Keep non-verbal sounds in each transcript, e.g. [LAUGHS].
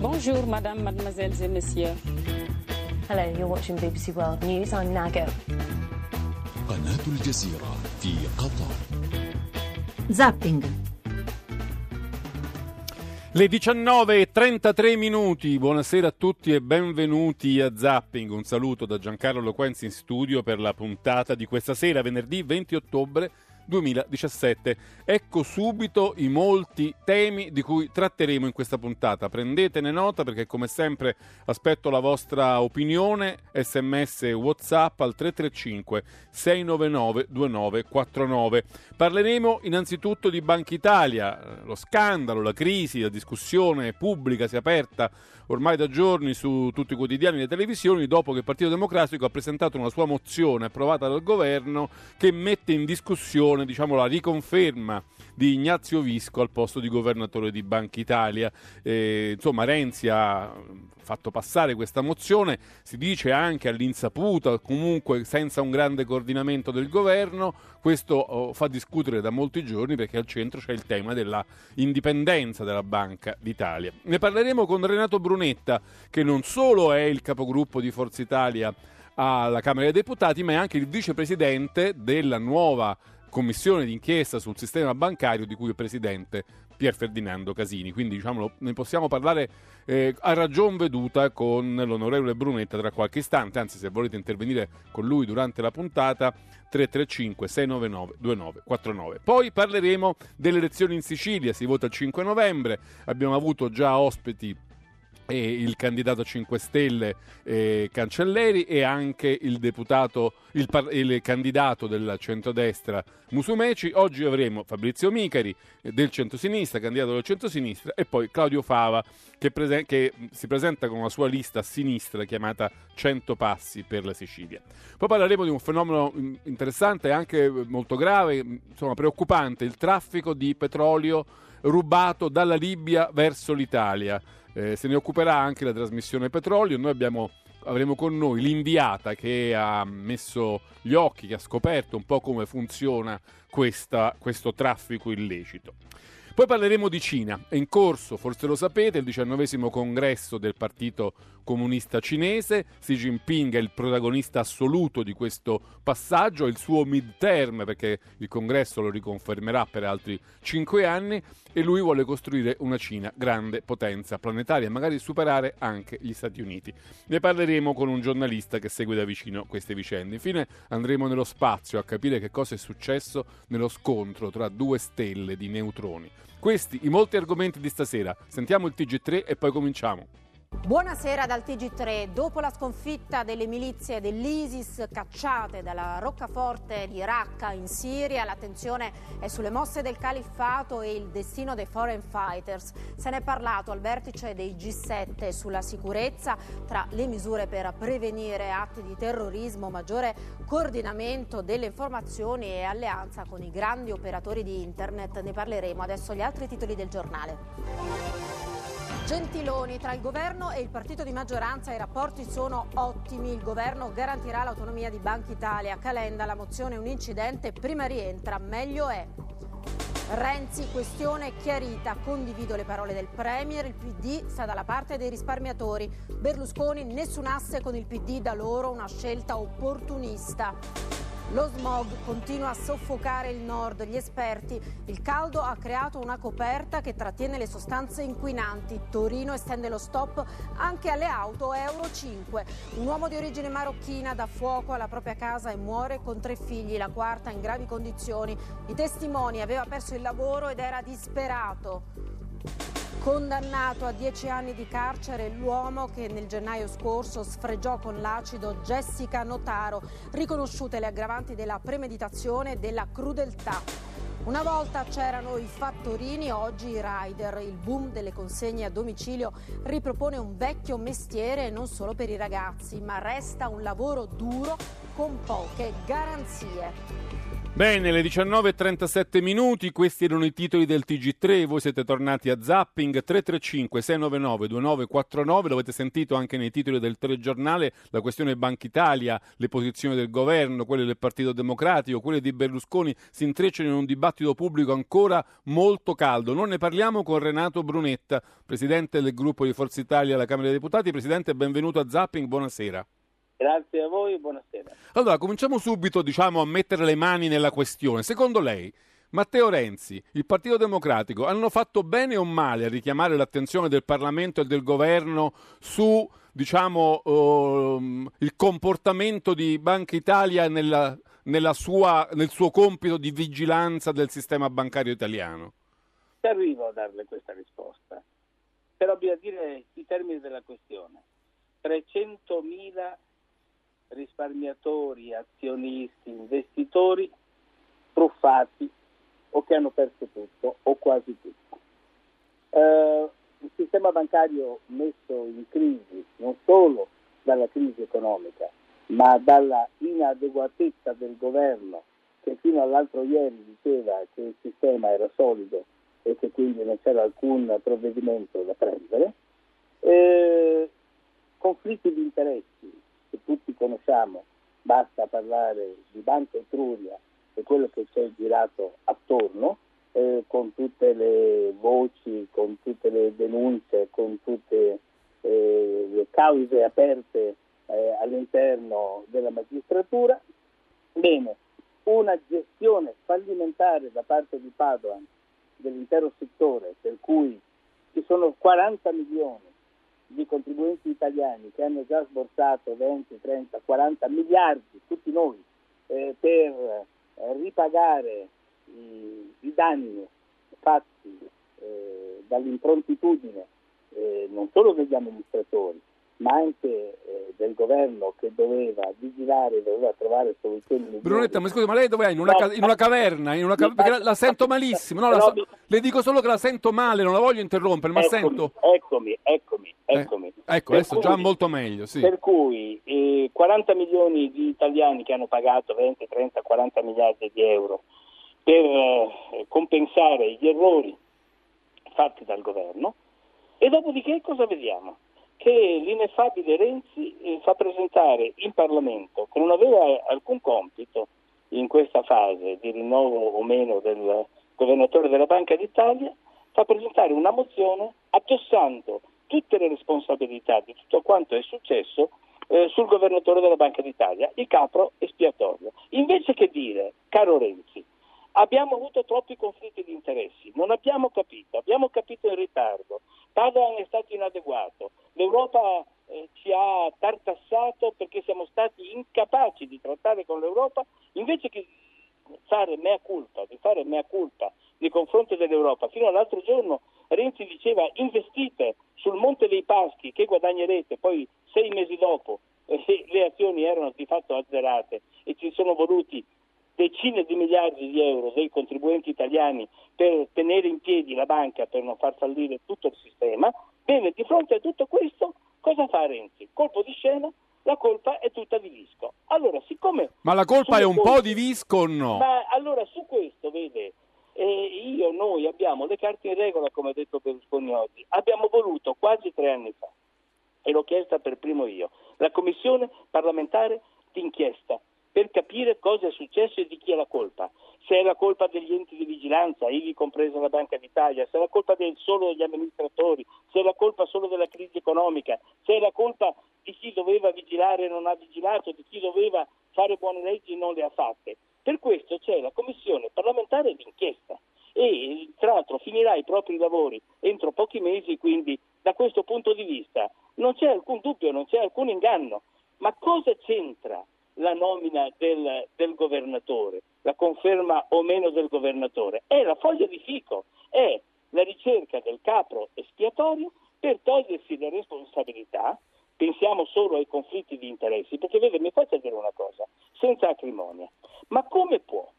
Bonjour, madame, mademoiselles et messieurs. Hello, you're watching BBC World News. I'm Nago. قناة الجزيرة في قطر Zapping. Le 19.33 minuti, buonasera a tutti e benvenuti a Zapping. Un saluto da Giancarlo Loquenzi in studio per la puntata di questa sera, venerdì 20 ottobre 2017. Ecco subito i molti temi di cui tratteremo in questa puntata. Prendetene nota perché come sempre aspetto la vostra opinione, sms e whatsapp al 335 699 2949. Parleremo innanzitutto di Banca Italia, lo scandalo, la crisi, la discussione pubblica si è aperta ormai da giorni su tutti i quotidiani e le televisioni dopo che il Partito Democratico ha presentato una sua mozione approvata dal governo che mette in discussione diciamo, la riconferma di Ignazio Visco al posto di governatore di Banca Italia. Eh, insomma, Renzi ha fatto passare questa mozione, si dice anche all'insaputa, comunque senza un grande coordinamento del governo, questo oh, fa discutere da molti giorni perché al centro c'è il tema della indipendenza della Banca d'Italia. Ne parleremo con Renato Brunetta, che non solo è il capogruppo di Forza Italia alla Camera dei Deputati, ma è anche il vicepresidente della nuova commissione d'inchiesta sul sistema bancario di cui è presidente Pier Ferdinando Casini. Quindi diciamo, ne possiamo parlare eh, a ragion veduta con l'onorevole Brunetta tra qualche istante, anzi se volete intervenire con lui durante la puntata 335 699 2949. Poi parleremo delle elezioni in Sicilia, si vota il 5 novembre, abbiamo avuto già ospiti e il candidato 5 Stelle eh, Cancelleri e anche il deputato, il, par- il, candidato del centrodestra Musumeci. Oggi avremo Fabrizio Micari eh, del centrosinistra, candidato del centrosinistra, e poi Claudio Fava che, prese- che, si presenta con una sua lista a sinistra chiamata 100 passi per la Sicilia. Poi parleremo di un fenomeno interessante e anche molto grave, insomma preoccupante, il traffico di petrolio rubato dalla Libia verso l'Italia. Eh, se ne occuperà anche la trasmissione Petrolio. Noi abbiamo, avremo con noi l'inviata che ha messo gli occhi, che ha scoperto un po' come funziona questa, questo traffico illecito. Poi parleremo di Cina. È in corso, forse lo sapete, il diciannovesimo congresso del Partito Comunista Cinese. Xi Jinping è il protagonista assoluto di questo passaggio, il suo midterm perché il congresso lo riconfermerà per altri cinque anni e lui vuole costruire una Cina grande potenza planetaria magari superare anche gli Stati Uniti. Ne parleremo con un giornalista che segue da vicino queste vicende. Infine andremo nello spazio a capire che cosa è successo nello scontro tra due stelle di neutroni. Questi i molti argomenti di stasera. Sentiamo il TG3 e poi cominciamo. Buonasera dal TG3. Dopo la sconfitta delle milizie dell'ISIS cacciate dalla roccaforte di Raqqa in Siria, l'attenzione è sulle mosse del califfato e il destino dei foreign fighters. Se ne è parlato al vertice dei G7 sulla sicurezza, tra le misure per prevenire atti di terrorismo, maggiore coordinamento delle informazioni e alleanza con i grandi operatori di internet. Ne parleremo adesso gli altri titoli del giornale. Gentiloni, tra il governo e il partito di maggioranza i rapporti sono ottimi. Il governo garantirà l'autonomia di Banca Italia. Calenda, la mozione è un incidente, prima rientra, meglio è. Renzi, questione chiarita. Condivido le parole del Premier. Il PD sta dalla parte dei risparmiatori. Berlusconi, nessun asse con il PD, da loro una scelta opportunista. Lo smog continua a soffocare il nord. Gli esperti, il caldo ha creato una coperta che trattiene le sostanze inquinanti. Torino estende lo stop anche alle auto Euro 5. Un uomo di origine marocchina dà fuoco alla propria casa e muore con tre figli, la quarta in gravi condizioni. I testimoni aveva perso il lavoro ed era disperato. Condannato a dieci anni di carcere l'uomo che nel gennaio scorso sfregiò con l'acido Jessica Notaro, riconosciute le aggravanti della premeditazione e della crudeltà. Una volta c'erano i fattorini, oggi i rider. Il boom delle consegne a domicilio ripropone un vecchio mestiere non solo per i ragazzi, ma resta un lavoro duro con poche garanzie. Bene, le 19.37 minuti, questi erano i titoli del TG3, voi siete tornati a Zapping 335 699 2949, l'avete sentito anche nei titoli del telegiornale, la questione Banca Italia, le posizioni del governo, quelle del Partito Democratico, quelle di Berlusconi si intrecciano in un dibattito pubblico ancora molto caldo. Non ne parliamo con Renato Brunetta, presidente del gruppo di Forza Italia alla Camera dei Deputati. Presidente, benvenuto a Zapping, buonasera. Grazie a voi, buonasera. Allora, cominciamo subito diciamo, a mettere le mani nella questione. Secondo lei, Matteo Renzi, il Partito Democratico hanno fatto bene o male a richiamare l'attenzione del Parlamento e del governo su diciamo, uh, il comportamento di Banca Italia nella, nella sua, nel suo compito di vigilanza del sistema bancario italiano? Ci arrivo a darle questa risposta, però bisogna dire i termini della questione. 300.000 risparmiatori, azionisti, investitori truffati o che hanno perso tutto o quasi tutto. Eh, il sistema bancario messo in crisi non solo dalla crisi economica, ma dalla inadeguatezza del governo che fino all'altro ieri diceva che il sistema era solido e che quindi non c'era alcun provvedimento da prendere, eh, conflitti di interessi che tutti conosciamo, basta parlare di Banca Etruria e quello che c'è girato attorno, eh, con tutte le voci, con tutte le denunce, con tutte eh, le cause aperte eh, all'interno della magistratura. Bene, una gestione fallimentare da parte di Padoan dell'intero settore, per cui ci sono 40 milioni di contribuenti italiani che hanno già sborsato 20, 30, 40 miliardi, tutti noi, eh, per eh, ripagare i, i, danni fatti eh, dall'improntitudine eh, non solo degli amministratori, ma anche eh, del governo che doveva vigilare, doveva trovare soluzioni. Brunetta, ma scusi, ma lei dov'è? In una, no, ca- in una caverna? In una ca- perché la, la, sento malissimo. No, la so- le dico solo che la sento male, non la voglio interrompere, ma eccomi, sento... Eccomi, eccomi, Eh, eccomi. ecco, Per adesso già cui- molto meglio, sì. Per cui eh, 40 milioni di italiani che hanno pagato 20, 30, 40 miliardi di euro per eh, compensare gli errori fatti dal governo e dopodiché cosa vediamo? Che l'ineffabile Renzi eh, fa presentare in Parlamento, che non aveva alcun compito in questa fase di rinnovo o meno del governatore della Banca d'Italia, fa presentare una mozione addossando tutte le responsabilità di tutto quanto è successo eh, sul governatore della Banca d'Italia, il capro espiatorio. Invece che dire, caro Renzi, abbiamo avuto troppi conflitti di interessi, non abbiamo capito, abbiamo capito in ritardo, Padoan è stato inadeguato, l'Europa eh, ci ha tartassato perché siamo stati incapaci di trattare con l'Europa, invece che fare mea culpa, di fare mea culpa nei confronti dell'Europa. Fino all'altro giorno Renzi diceva investite sul Monte dei Paschi che guadagnerete, poi sei mesi dopo eh, le azioni erano di fatto azzerate e ci sono voluti decine di miliardi di euro dei contribuenti italiani per tenere in piedi la banca, per non far fallire tutto il sistema. Bene, di fronte a tutto questo cosa fa Renzi? Colpo di scena, la colpa è tutta di Visco. Allora, siccome... Ma la colpa è un po' cose- di Visco o no? ma allora su questo, vede, eh, io, noi abbiamo le carte in regola, come ha detto Berlusconi oggi. Abbiamo voluto quasi tre anni fa, e l'ho chiesta per primo io, la commissione parlamentare d'inchiesta per capire cosa è successo e di chi è la colpa. Se è la colpa degli enti di vigilanza, ivi compresa la Banca d'Italia, se è la colpa del, solo degli amministratori, se è la colpa solo della crisi economica, se è la colpa di chi doveva vigilare e non ha vigilato, di chi doveva fare buone leggi e non le ha fatte. Per questo c'è la commissione parlamentare d'inchiesta e tra l'altro finirà i propri lavori entro pochi mesi, quindi da questo punto di vista non c'è alcun dubbio, non c'è alcun inganno. Ma cosa c'entra la nomina del, del governatore, la conferma o meno del governatore? È la foglia di fico, è la ricerca del capro espiatorio per togliersi le responsabilità. Pensiamo solo ai conflitti di interessi, perché vede, mi faccia dire una cosa, senza acrimonia, ma come può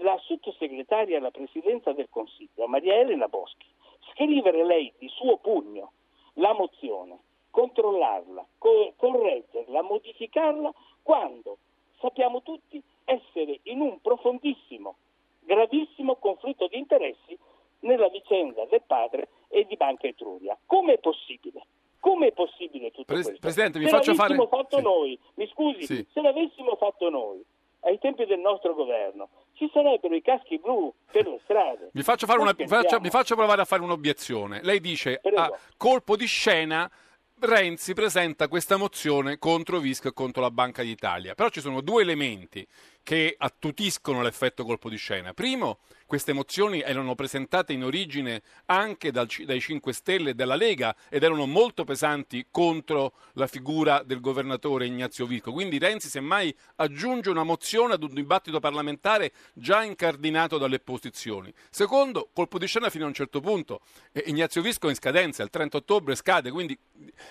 la sottosegretaria alla presidenza del Consiglio, Maria Elena Boschi, scrivere lei di suo pugno la mozione, controllarla, co- correggerla, modificarla, quando sappiamo tutti essere in un profondissimo, gravissimo conflitto di interessi nella vicenda del padre e di Banca Etruria. Come è possibile? Come è possibile tutto Pres- questo? Presidente, mi se l'avessimo fare- fatto sì. noi, mi scusi, Sì. se l'avessimo fatto noi ai tempi del nostro governo, ci sarebbero i caschi blu per le strade. Mi faccio, una, faccio- mi faccio provare a fare un'obiezione. Lei dice, a colpo di scena, Renzi presenta questa mozione contro Visco e contro la Banca d'Italia. Però ci sono due elementi che attutiscono l'effetto colpo di scena. Primo, queste mozioni erano presentate in origine anche dal dai 5 Stelle e dalla Lega ed erano molto pesanti contro la figura del governatore Ignazio Visco. Quindi Renzi semmai aggiunge una mozione ad un dibattito parlamentare già incardinato dalle opposizioni. Secondo, colpo di scena fino a un certo punto. Ignazio Visco è in scadenza, il 30 ottobre scade, quindi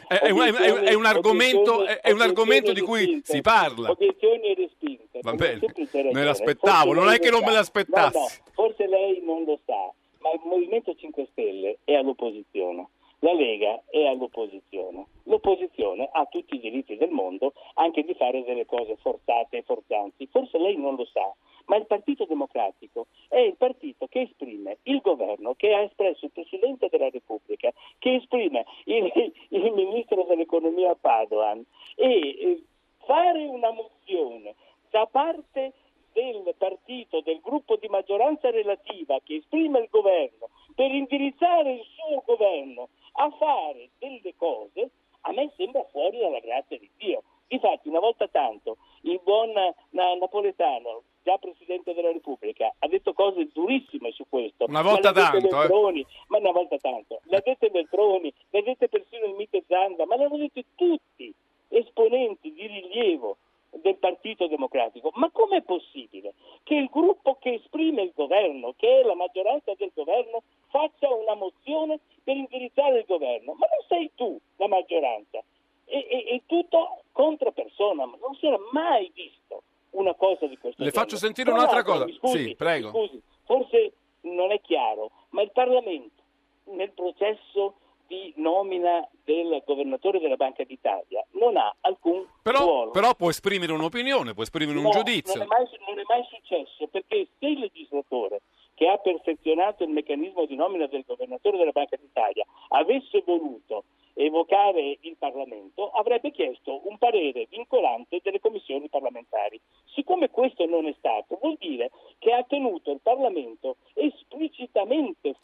è, è un, è- è- un argomento, un argomento di cui si parla. Obiezioni respinte. Va bene, semplice me ragione. l'aspettavo, Forse non è che non me l'aspettassi. No, no, forse lei non lo sa, ma il Movimento 5 Stelle è all'opposizione. La Lega è all'opposizione. L'opposizione ha tutti i diritti del mondo anche di fare delle cose forzate e forzanti. Forse lei non lo sa, ma il Partito Democratico è il partito che esprime il governo, che ha espresso il Presidente della Repubblica, che esprime il, [LAUGHS] il Ministro dell'Economia Padoan e eh, fare una mozione da parte del partito, del gruppo di maggioranza relativa che esprime il governo per indirizzare il suo governo a fare delle cose, a me sembra fuori dalla grazia di Dio. Difatti, una volta tanto, il buon na- Napoletano, già Presidente della Repubblica, ha detto cose durissime su questo. Una volta Ma tanto, eh. Veltroni, ma una volta tanto. Le ha dette Beltroni, le ha dette persino il Mite Zanda, ma le hanno dette tutti esponenti di rilievo del Partito Democratico. Ma com'è possibile che il gruppo che esprime il governo, che è la maggioranza del governo, faccia una mozione per indirizzare il governo? Ma non sei tu la maggioranza, è, è- è tutto contro persona, ma non si era mai visto una cosa di questo Le genere. faccio sentire Tra un'altra cosa. scusi, Sì, prego. scusi, forse non è chiaro, ma il Parlamento nel processo di nomina del governatore della Banca d'Italia non ha alcun Però, ruolo. però può esprimere un'opinione, può esprimere un No, giudizio. Non è, mai, non è mai successo perché se il legislatore che ha perfezionato il meccanismo di nomina del governatore della Banca d'Italia avesse voluto evocare il Parlamento, avrebbe chiesto un parere vincolante delle commissioni parlamentari. Siccome questo non è stato, vuol dire che ha tenuto il Parlamento esplicitamente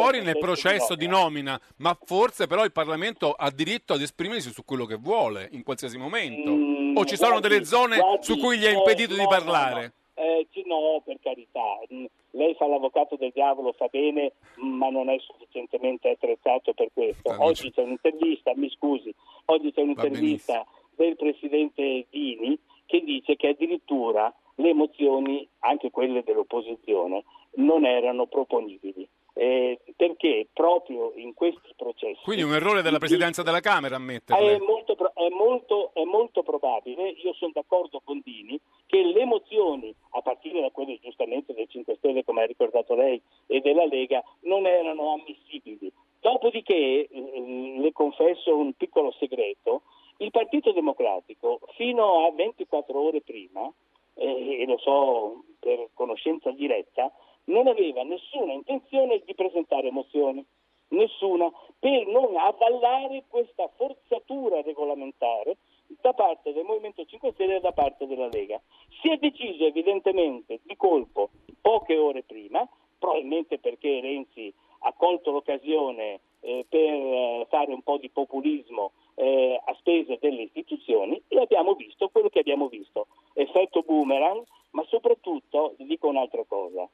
fuori, nel processo di nomina, ma forse però il Parlamento ha diritto ad esprimersi su quello che vuole in qualsiasi momento. Mm, o ci sono guardi, delle zone guardi, su cui gli è eh, impedito di no, parlare? No, no. Eh, no, per carità. Mm, Lei fa l'avvocato del diavolo, fa bene, ma non è sufficientemente attrezzato per questo. Oggi c'è un'intervista, mi scusi, oggi c'è un'intervista del presidente Dini che dice che addirittura le mozioni, anche quelle dell'opposizione, non erano proponibili. Eh, perché proprio in questi processi Quindi un errore della Presidenza della Camera è ammetterle. molto, è, molto, è molto probabile, io sono d'accordo con Dini, che le mozioni, a partire da quelle giustamente del 5 Stelle, come ha ricordato lei, e della Lega, non erano ammissibili. Dopodiché, eh, le confesso un piccolo segreto, il Partito Democratico fino a 24 ore prima, eh, e lo so per conoscenza diretta, non aveva nessuna intenzione di presentare mozioni nessuna, per non avvallare questa forzatura regolamentare da parte del Movimento 5 Stelle e da parte della Lega. Si è deciso evidentemente di colpo poche ore prima, probabilmente perché Renzi ha colto l'occasione eh, per eh, fare un po' di populismo eh, a spese delle istituzioni e abbiamo visto quello che abbiamo visto, effetto boomerang, ma soprattutto vi dico un'altra cosa,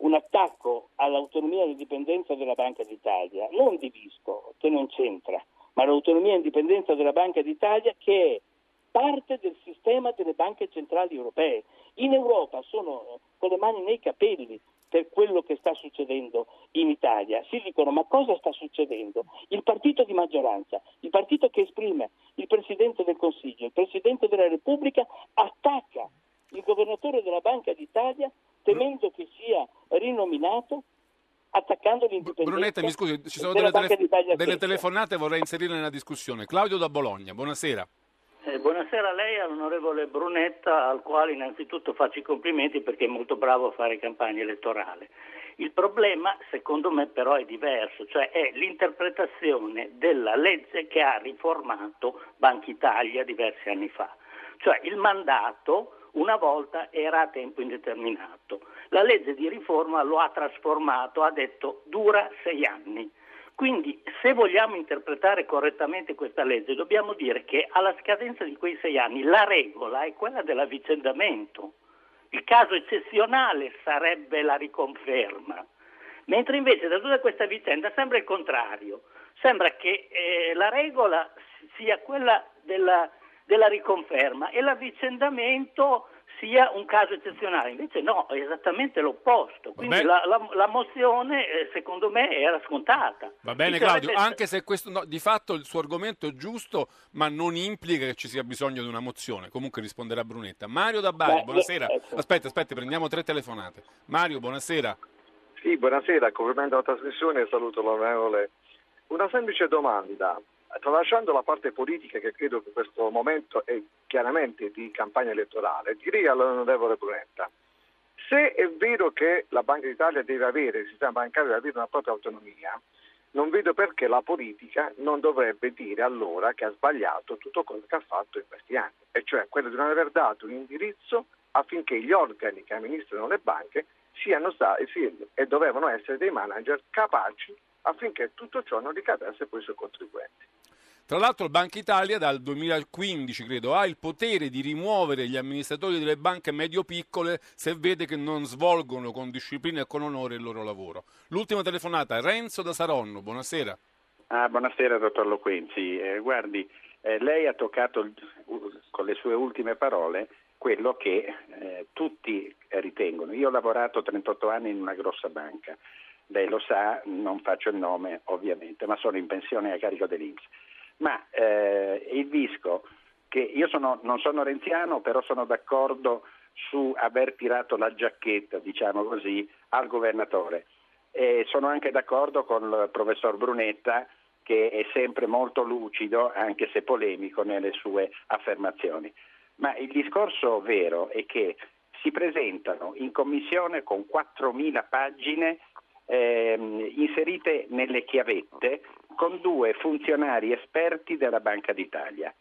un attacco all'autonomia e all'indipendenza della Banca d'Italia, non di Visco, che non c'entra, ma l'autonomia e l'indipendenza della Banca d'Italia che è parte del sistema delle banche centrali europee. In Europa sono eh, con le mani nei capelli per quello che sta succedendo in Italia. Si dicono ma cosa sta succedendo? Il partito di maggioranza, il partito che esprime il Presidente del Consiglio, il Presidente della Repubblica, attacca il governatore della Banca d'Italia temendo che sia rinominato attaccando l'indipendenza Brunetta, mi scusi, ci sono delle, telef- delle telefonate, vorrei inserirle nella discussione. Claudio da Bologna, buonasera. Eh, buonasera a lei all'onorevole Brunetta, al quale innanzitutto faccio i complimenti perché è molto bravo a fare campagna elettorale. Il problema, secondo me, però è diverso, cioè è l'interpretazione della legge che ha riformato Banca Italia diversi anni fa. Cioè il mandato una volta era a tempo indeterminato. La legge di riforma lo ha trasformato, ha detto dura sei anni. Quindi se vogliamo interpretare correttamente questa legge dobbiamo dire che alla scadenza di quei sei anni la regola è quella dell'avvicendamento. Il caso eccezionale sarebbe la riconferma, mentre invece da tutta questa vicenda sembra il contrario, sembra che eh, la regola sia quella della, della riconferma e l'avvicendamento sia un caso eccezionale, invece no, è esattamente l'opposto. Quindi la, la, la, mozione eh, secondo me era scontata. Va bene Dice Claudio, avete... anche se questo, no, di fatto il suo argomento è giusto, ma non implica che ci sia bisogno di una mozione. Comunque risponderà Brunetta. Mario da Bari, Beh, buonasera. Ecco. Aspetta, aspetta, prendiamo tre telefonate. Mario, buonasera. Sì, buonasera, complimento alla trasmissione e saluto l'onorevole. Una semplice domanda tralasciando la parte politica che credo che questo momento è chiaramente di campagna elettorale, direi all'onorevole Brunetta, se è vero che la Banca d'Italia deve avere, il sistema bancario deve avere una propria autonomia, non vedo perché la politica non dovrebbe dire allora che ha sbagliato tutto quello che ha fatto in questi anni, e cioè quello di non aver dato un indirizzo affinché gli organi che amministrano le banche siano stati e dovevano essere dei manager capaci affinché tutto ciò non ricadesse poi sui contribuenti. Tra l'altro Banca Italia dal 2015 credo ha il potere di rimuovere gli amministratori delle banche medio-piccole se vede che non svolgono con disciplina e con onore il loro lavoro. L'ultima telefonata, Renzo da Saronno, buonasera. Ah, buonasera dottor Loquenzi, eh, guardi, eh, lei ha toccato con le sue ultime parole quello che eh, tutti ritengono. Io ho lavorato 38 anni in una grossa banca, lei lo sa, non faccio il nome ovviamente, ma sono in pensione a carico dell'Inps ma eh, il Visco, che io sono, non sono renziano, però sono d'accordo su aver tirato la giacchetta, diciamo così, al governatore. E sono anche d'accordo con il professor Brunetta che è sempre molto lucido, anche se polemico, nelle sue affermazioni. Ma il discorso vero è che si presentano in commissione con 4.000 pagine ehm, inserite nelle chiavette con due funzionari esperti della Banca d'Italia.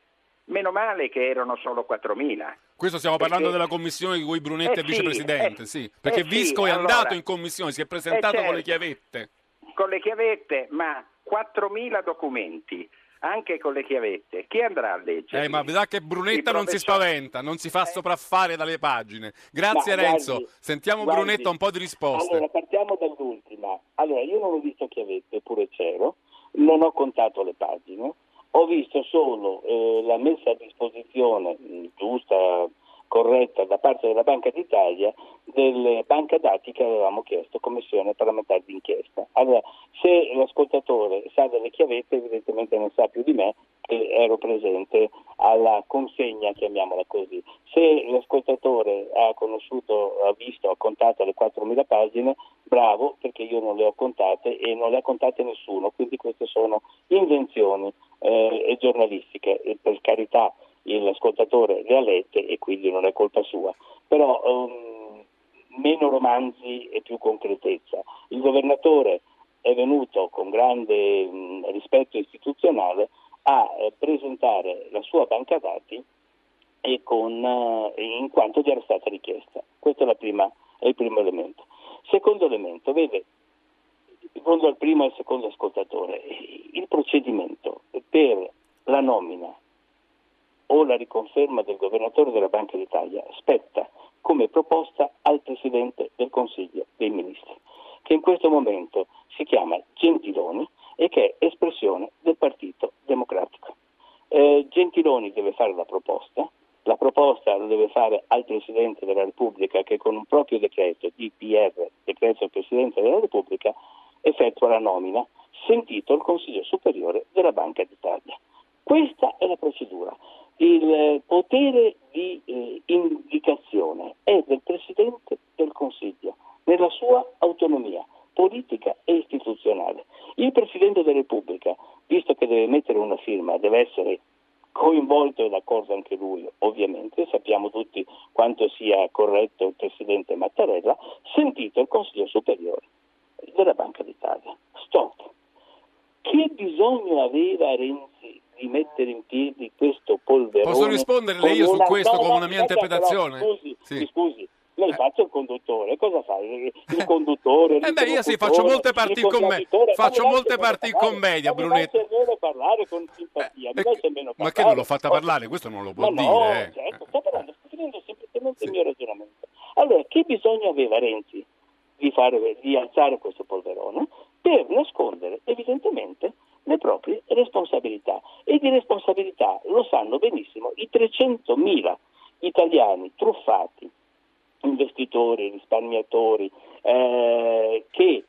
Meno male che erano solo 4.000. Questo stiamo perché... parlando della commissione di cui Brunetti eh è vicepresidente, sì, eh, perché eh Visco sì, è andato allora, in commissione, si è presentato certo, con le certo. chiavette. Con le chiavette, ma 4.000 documenti anche con le chiavette. Chi andrà a leggere? Eh, ma vedrà che Brunetta non si spaventa, non si fa eh. sopraffare dalle pagine. Grazie ma, Renzo. Guardi, Sentiamo guardi, Brunetta un po' di risposte. Allora, partiamo dall'ultima. Allora, io non ho visto chiavette, eppure c'ero non ho contato le pagine, ho visto solo eh, la messa a disposizione mh, giusta, corretta da parte della Banca d'Italia delle banche dati che avevamo chiesto, Commissione parlamentare d'inchiesta. Allora, se l'ascoltatore sa delle chiavette, evidentemente ne sa più di me, che ero presente alla consegna, chiamiamola così. Se l'ascoltatore ha conosciuto, ha visto, ha contato le 4.000 pagine, bravo, perché io non le ho contate e non le ha contate nessuno, quindi queste sono invenzioni eh, giornalistiche, per carità l'ascoltatore le ha lette e quindi non è colpa sua, però um, meno romanzi e più concretezza. Il governatore è venuto con grande um, rispetto istituzionale a eh, presentare la sua banca dati e con, uh, in quanto gli era stata richiesta. Questo è, prima, è il primo elemento. Secondo elemento, vede, secondo il primo e il secondo ascoltatore, il procedimento per la nomina o la riconferma del governatore della Banca d'Italia spetta come proposta al Presidente del Consiglio dei Ministri, che in questo momento si chiama Gentiloni e che è espressione del Partito Democratico. Eh, Gentiloni deve fare la proposta, la proposta la deve fare al Presidente della Repubblica che con un proprio decreto, DPR, decreto del Presidente della Repubblica, effettua la nomina, sentito il Consiglio Superiore della Banca d'Italia. Questa è la procedura. Il potere di eh, indicazione è del Presidente del Consiglio, nella sua autonomia politica e istituzionale. Il Presidente della Repubblica, visto che deve mettere una firma, deve essere coinvolto e d'accordo anche lui, ovviamente, sappiamo tutti quanto sia corretto il Presidente Mattarella, sentito il Consiglio Superiore della Banca d'Italia. Stop. Che bisogno aveva Renzi di mettere in piedi questo polverone? Posso risponderle io su una- questo no, con no, una mia interpretazione? però, scusi, Sì. scusi, lei faccia il conduttore, cosa fa? Il il conduttore, Eh beh, io sì, faccio molte parti in commedia. Faccio molte parti in commedia, Brunetta. Mi lascia parlare con simpatia, mi lascia almeno Eh, Ma che non l'ho fatta parlare? Questo non lo può Ma no, dire. eh. certo, sto parlando, sto finendo semplicemente il mio ragionamento. Allora, che bisogno aveva Renzi di, fare, di alzare questo polverone? Per nascondere evidentemente le proprie responsabilità. E di responsabilità lo sanno benissimo i 300.000 italiani truffati, investitori, risparmiatori, eh, che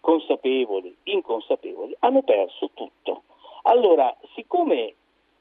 consapevoli, inconsapevoli, hanno perso tutto. Allora, siccome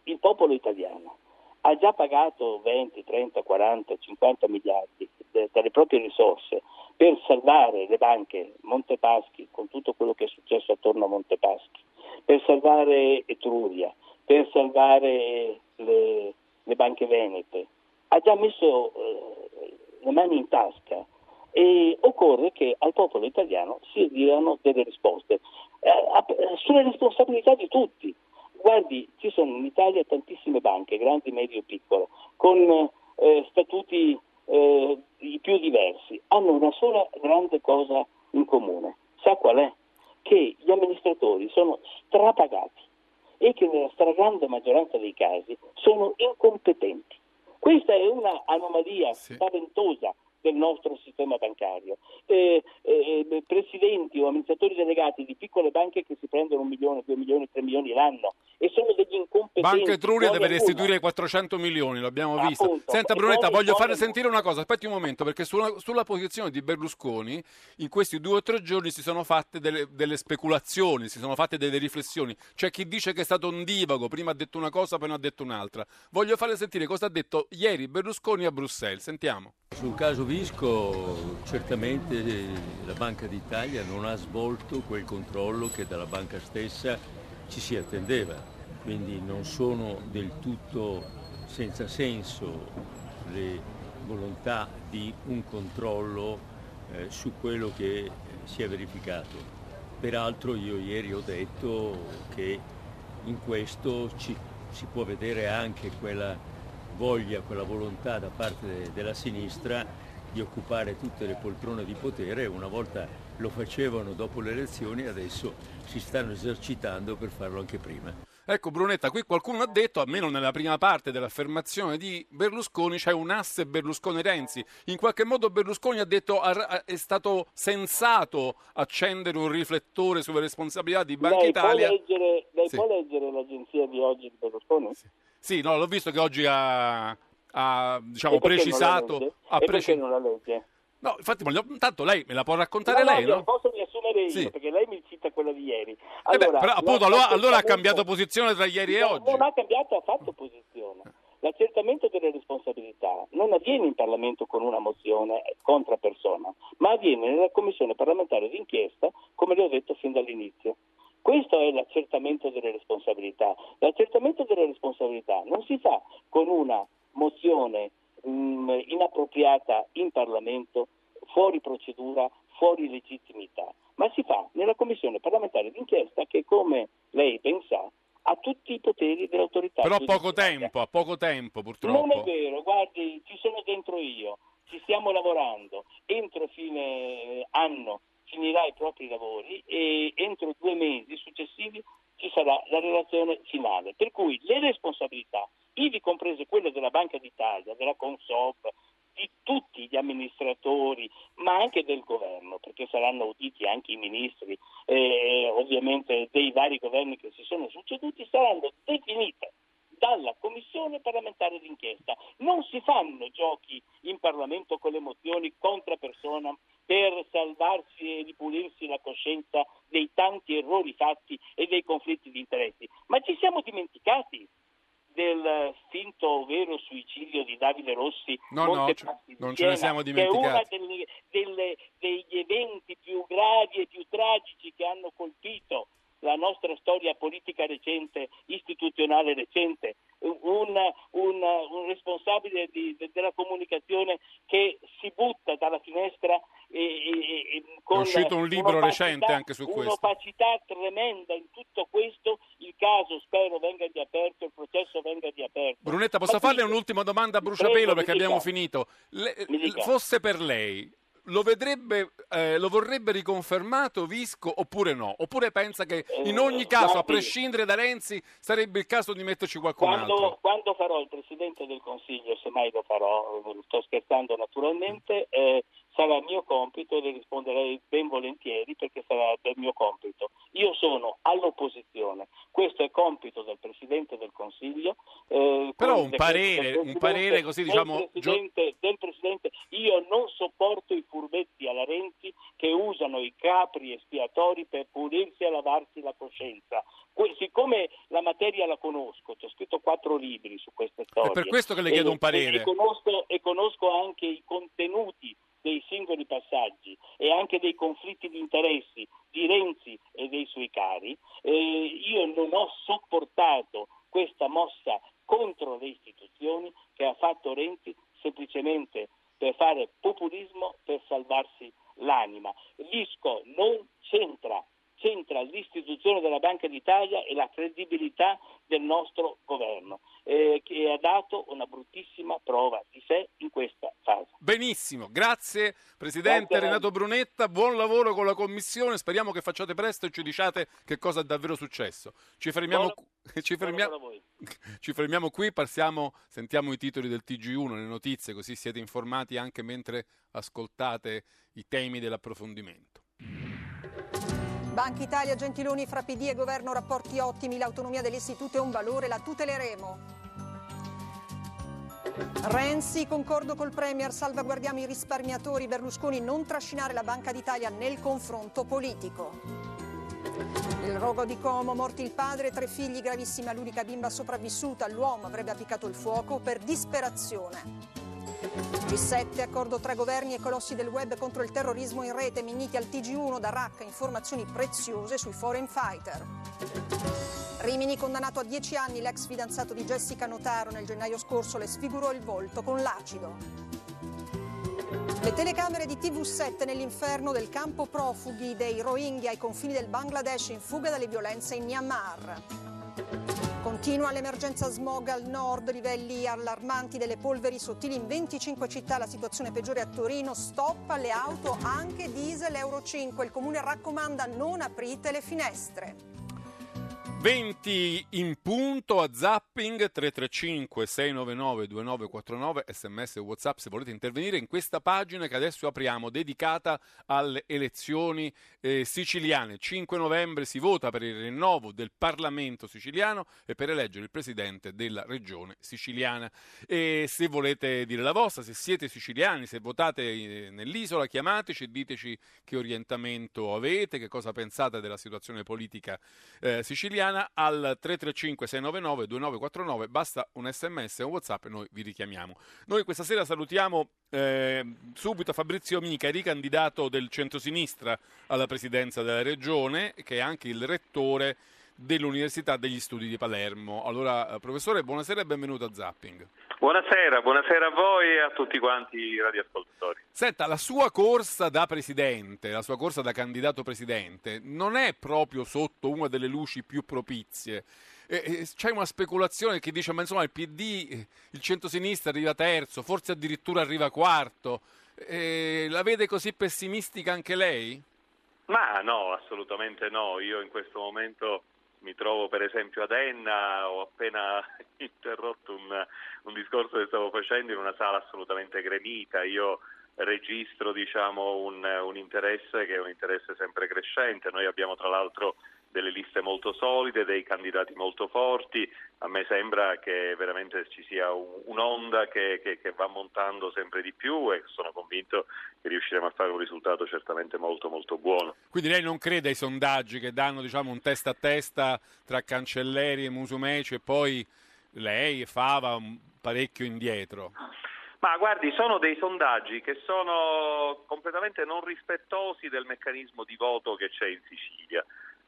il popolo italiano ha già pagato 20, 30, 40, 50 miliardi dalle proprie risorse per salvare le banche Montepaschi, con tutto quello che è successo attorno a Montepaschi, per salvare Etruria, per salvare le, le banche venete, ha già messo eh, le mani in tasca e occorre che al popolo italiano si diano delle risposte eh, a- sulle responsabilità di tutti. Guardi, ci sono in Italia tantissime banche, grandi, medie o piccole, con eh, statuti eh, i più diversi, hanno una sola grande cosa in comune. Sa qual è? Che gli amministratori sono strapagati e che nella stragrande maggioranza dei casi sono incompetenti. Questa è una anomalia spaventosa del nostro sistema bancario. Eh, eh, presidenti o amministratori delegati di piccole banche che si prendono un milione, due milioni, tre milioni l'anno e sono degli incompetenti. Banca Etruria deve restituire 400 milioni, l'abbiamo visto. Appunto. Senta Brunetta, voglio fare nulla. sentire una cosa, aspetti un momento, perché sulla, sulla posizione di Berlusconi in questi due o tre giorni si sono fatte delle, delle speculazioni, si sono fatte delle riflessioni. C'è chi dice che è stato un divago, prima ha detto una cosa, poi ne ha detto un'altra. Voglio fare sentire cosa ha detto ieri Berlusconi a Bruxelles. Sentiamo. Sul caso Visco certamente la Banca d'Italia non ha svolto quel controllo che dalla banca stessa ci si attendeva, quindi non sono del tutto senza senso le volontà di un controllo eh, su quello che si è verificato. Peraltro io ieri ho detto che in questo ci, si può vedere anche quella voglia, quella volontà da parte de- della sinistra di occupare tutte le poltrone di potere. Una volta lo facevano dopo le elezioni, adesso si stanno esercitando per farlo anche prima. Ecco Brunetta, qui qualcuno ha detto, almeno nella prima parte dell'affermazione di Berlusconi, c'è un asse Berlusconi-Renzi. In qualche modo Berlusconi ha detto è stato sensato accendere un riflettore sulle responsabilità di Banca lei Italia. Può leggere, lei Sì. può leggere l'agenzia di oggi di Berlusconi? Sì, no, l'ho visto che oggi ha, ha, diciamo, la precisato. ha preci- non la legge? No, infatti, ma gli- tanto lei me la può raccontare No, lei, no? posso riassumere io, Sì. perché lei mi cita quella di ieri. Eh beh, Allora, però, appunto, allora, allora ha cambiato posizione tra ieri e No, oggi. Non ha cambiato affatto posizione. L'accertamento delle responsabilità non avviene in Parlamento con una mozione contra persona, ma avviene nella Commissione parlamentare d'inchiesta, come le ho detto fin dall'inizio. Questo è l'accertamento delle responsabilità. L'accertamento delle responsabilità non si fa con una mozione mh, inappropriata in Parlamento, fuori procedura, fuori legittimità, ma si fa nella Commissione parlamentare d'inchiesta che, come lei ben sa, ha tutti i poteri dell'autorità. Però poco tempo, ha poco tempo Non è purtroppo. vero, guardi, ci sono dentro io, ci stiamo lavorando, entro fine anno finirà i propri lavori e entro due mesi successivi ci sarà la relazione finale. Per cui le responsabilità, ivi comprese quelle della Banca d'Italia, della Consob, di tutti gli amministratori, ma anche del governo, perché saranno auditi anche i ministri, eh, ovviamente dei vari governi che si sono succeduti, saranno definite dalla Commissione parlamentare d'inchiesta. Non si fanno giochi in Parlamento con le mozioni contra persona per salvarsi e ripulirsi la coscienza dei tanti errori fatti e dei conflitti di interessi. Ma ci siamo dimenticati del finto o vero suicidio di Davide Rossi No, no, non ce ne siamo che è uno dimenticati. degli eventi più gravi e più tragici che hanno colpito la nostra storia politica politica recente, istituzionale recente, un, un, un responsabile di, de, della comunicazione che si butta dalla finestra e, e, e con È uscito un libro recente anche su questo. Un'opacità tremenda in tutto questo, il caso spero venga riaperto, il processo venga riaperto. Brunetta, posso Ma farle qui- un'ultima domanda a bruciapelo perché abbiamo finito. Le- fosse per lei, lo vedrebbe, eh, lo vorrebbe riconfermato Visco oppure no? Oppure pensa che in ogni Eh, caso, a prescindere da Renzi, sarebbe il caso di metterci qualcun Quando, altro? quando farò il Presidente del Consiglio, se mai lo farò, sto scherzando naturalmente, eh, sarà mio compito e le risponderei ben volentieri perché sarà del mio compito. Io sono all'opposizione, questo è compito del Presidente del Consiglio. eh, Però un il parere- un parere così, diciamo, Presidente, del Presidente, io non sopporto i furbetti alla Renzi che usano i capri espiatori per pulirsi e lavarsi la coscienza. Que- siccome la materia la conosco, ho scritto quattro libri su queste storie. per questo che le chiedo un parere. E, conosco, e conosco anche i contenuti dei singoli passaggi e anche dei conflitti di interessi di Renzi e dei suoi cari, eh, io non ho sopportato questa mossa contro le istituzioni che ha fatto Renzi semplicemente per fare populismo per salvarsi l'anima. L'ISCO non c'entra, c'entra l'istituzione della Banca d'Italia e la credibilità del nostro governo, eh, che ha dato una bruttissima prova di sé in questa fase. Benissimo, grazie Presidente Grazie. Renato Brunetta, buon lavoro con la Commissione, speriamo che facciate presto e ci diciate che cosa è davvero successo. Ci fermiamo, Buono- [LAUGHS] ci fermia- Buon lavoro a voi. [LAUGHS] ci fermiamo qui, passiamo, sentiamo i titoli del TG1, le notizie, così siete informati anche mentre ascoltate i temi dell'approfondimento. Banca Italia, Gentiloni, fra PD e governo rapporti ottimi, l'autonomia dell'istituto è un valore, la tuteleremo. Renzi, concordo col Premier, salvaguardiamo i risparmiatori, Berlusconi non trascinare la Banca d'Italia nel confronto politico. Il rogo di Como, morti il padre, tre figli, gravissima l'unica bimba sopravvissuta, l'uomo avrebbe appiccato il fuoco per disperazione. G7, accordo tra governi e colossi del web contro il terrorismo in rete, miniti al TG1 da Raqqa, informazioni preziose sui foreign fighter. Rimini condannato a 10 anni, l'ex fidanzato di Jessica Notaro nel gennaio scorso le sfigurò il volto con l'acido. Le telecamere di TV7 nell'inferno del campo profughi dei Rohingya ai confini del Bangladesh in fuga dalle violenze in Myanmar. Continua l'emergenza smog al nord, livelli allarmanti delle polveri sottili in 25 città, la situazione peggiore a Torino, stop alle auto anche diesel Euro 5, il comune raccomanda non aprite le finestre. 20 in punto a zapping 335 699 2949 sms e whatsapp se volete intervenire in questa pagina che adesso apriamo dedicata alle elezioni eh, siciliane. 5 novembre si vota per il rinnovo del Parlamento siciliano e per eleggere il presidente della regione siciliana. E se volete dire la vostra se siete siciliani se votate eh, nell'isola chiamateci e diteci che orientamento avete che cosa pensate della situazione politica eh, siciliana al 335 699 2949 basta un sms e un whatsapp e noi vi richiamiamo. Noi questa sera salutiamo eh, subito Fabrizio Mica ricandidato del centrosinistra alla presidenza della regione che è anche il rettore dell'Università degli Studi di Palermo. Allora, eh, professore, buonasera e benvenuto a Zapping. Buonasera, buonasera a voi e a tutti quanti i radioascoltatori. Senta, la sua corsa da presidente, la sua corsa da candidato presidente, non è proprio sotto una delle luci più propizie. C'è una speculazione che dice, ma insomma il PD, il centrosinistra arriva terzo, forse addirittura arriva quarto. Eh, la vede così pessimistica anche lei? Ma no, assolutamente no. Io in questo momento mi trovo per esempio ad Enna, ho appena [LAUGHS] interrotto un, un discorso che stavo facendo in una sala assolutamente gremita. Io registro diciamo, un, un interesse che è un interesse sempre crescente. Noi abbiamo tra l'altro delle liste molto solide, dei candidati molto forti. A me sembra che veramente ci sia un, un'onda che, che, che, va montando sempre di più e sono convinto che riusciremo a fare un risultato certamente molto molto buono. Quindi lei non crede ai sondaggi che danno diciamo, un testa a testa tra Cancelleri e Musumeci e poi lei e Fava parecchio indietro? Ma guardi, sono dei sondaggi che sono completamente non rispettosi del meccanismo di voto che c'è in Sicilia.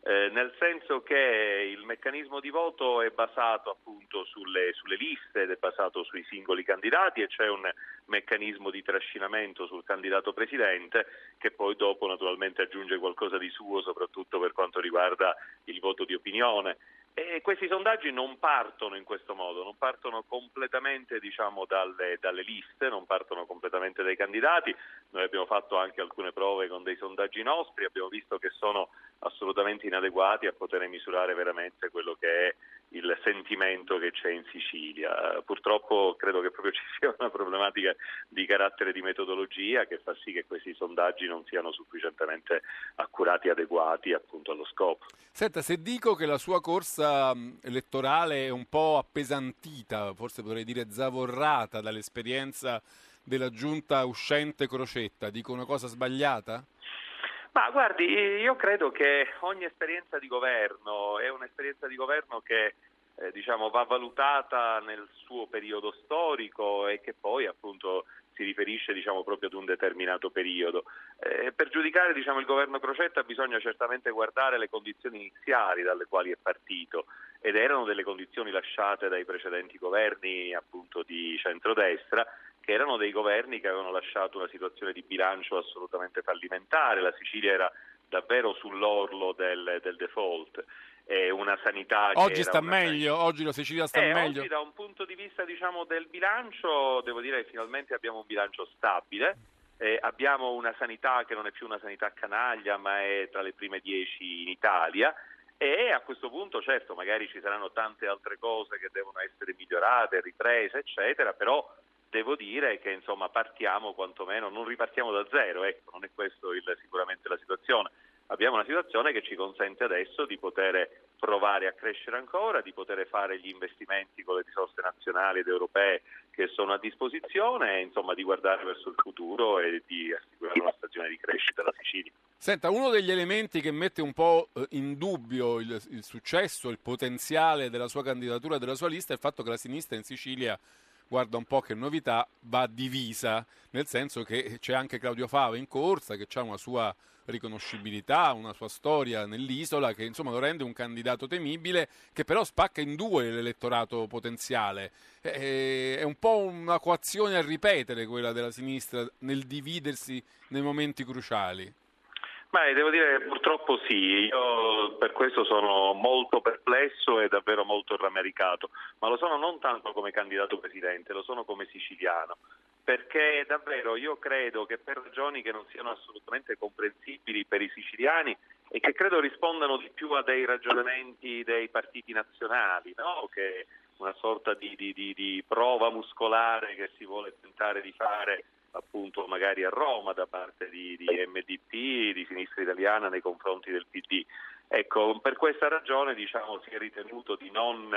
Eh, nel senso che il meccanismo di voto è basato appunto sulle, sulle, liste ed è basato sui singoli candidati e c'è un meccanismo di trascinamento sul candidato presidente che poi dopo naturalmente aggiunge qualcosa di suo soprattutto per quanto riguarda il voto di opinione. E questi sondaggi non partono in questo modo, non partono completamente diciamo, dalle, dalle, liste, non partono completamente dai candidati. Noi abbiamo fatto anche alcune prove con dei sondaggi nostri, abbiamo visto che sono assolutamente inadeguati a poter misurare veramente quello che è il sentimento che c'è in Sicilia. Purtroppo credo che proprio [LAUGHS] ci sia una problematica di carattere di metodologia che fa sì che questi sondaggi non siano sufficientemente accurati e adeguati appunto allo scopo. Senta, se dico che la sua corsa elettorale è un po' appesantita, forse potrei dire zavorrata dall'esperienza della giunta uscente Crocetta, dico una cosa sbagliata? Ma guardi, io credo che ogni esperienza di governo è un'esperienza di governo che eh, diciamo, va valutata nel suo periodo storico e che poi appunto si riferisce diciamo, proprio ad un determinato periodo. Eh, per giudicare diciamo, il governo Crocetta bisogna certamente guardare le condizioni iniziali dalle quali è partito ed erano delle condizioni lasciate dai precedenti governi appunto di centrodestra che erano dei governi che avevano lasciato una situazione di bilancio assolutamente fallimentare, la Sicilia era davvero sull'orlo del, del default. Una sanità oggi sta meglio, oggi la Sicilia sta eh, meglio. Oggi da un punto di vista diciamo, del bilancio devo dire che finalmente abbiamo un bilancio stabile, eh, abbiamo una sanità che non è più una sanità canaglia ma è tra le prime dieci in Italia e a questo punto certo magari ci saranno tante altre cose che devono essere migliorate, riprese eccetera, però devo dire che insomma partiamo quantomeno, non ripartiamo da zero, ecco, non è questa sicuramente la situazione. Abbiamo una situazione che ci consente adesso di poter provare a crescere ancora, di poter fare gli investimenti con le risorse nazionali ed europee che sono a disposizione e insomma di guardare verso il futuro e di assicurare una stagione di crescita alla Sicilia. Senta, uno degli elementi che mette un po' eh, in dubbio il, il successo, il potenziale della sua candidatura e della sua lista è il fatto che la sinistra in Sicilia guarda un po' che novità, va divisa, nel senso che c'è anche Claudio Fava in corsa, che ha una sua riconoscibilità, una sua storia nell'isola, che insomma lo rende un candidato temibile, che però spacca in due l'elettorato potenziale. È un po' una coazione a ripetere quella della sinistra nel dividersi nei momenti cruciali. Beh, devo dire purtroppo sì, io per questo sono molto perplesso e davvero molto rammaricato, ma lo sono non tanto come candidato presidente, lo sono come siciliano, perché davvero io credo che per ragioni che non siano assolutamente comprensibili per i siciliani e che credo rispondano di più a dei ragionamenti dei partiti nazionali, no? che una sorta di, di, di, di prova muscolare che si vuole tentare di fare appunto magari a Roma da parte di, di MDP, di Sinistra Italiana nei confronti del PD. Ecco, per questa ragione diciamo, si è ritenuto di non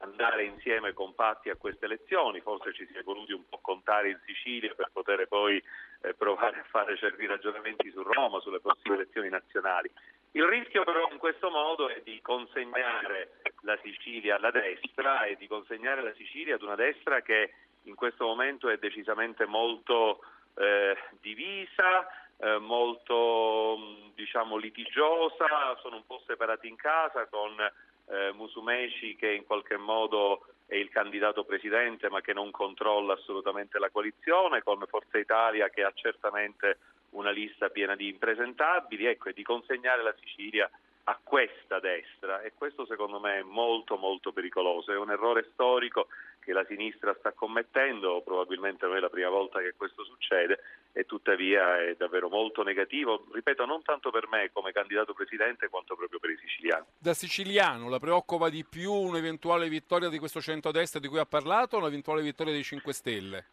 andare insieme compatti a queste elezioni, forse ci si è voluti un po' contare in Sicilia per poter poi eh, provare a fare certi ragionamenti su Roma, sulle prossime elezioni nazionali. Il rischio però in questo modo è di consegnare la Sicilia alla destra e di consegnare la Sicilia ad una destra che in questo momento è decisamente molto eh, divisa, eh, molto diciamo, litigiosa, sono un po' separati in casa con eh, Musumeci che in qualche modo è il candidato presidente ma che non controlla assolutamente la coalizione, con Forza Italia che ha certamente una lista piena di impresentabili. Ecco, e di consegnare la Sicilia a questa destra. E questo secondo me è molto molto pericoloso, è un errore storico che la sinistra sta commettendo, probabilmente non è la prima volta che questo succede e tuttavia è davvero molto negativo, ripeto non tanto per me come candidato presidente quanto proprio per i siciliani. Da siciliano la preoccupa di più un'eventuale vittoria di questo centrodestra di cui ha parlato o un'eventuale vittoria dei 5 Stelle?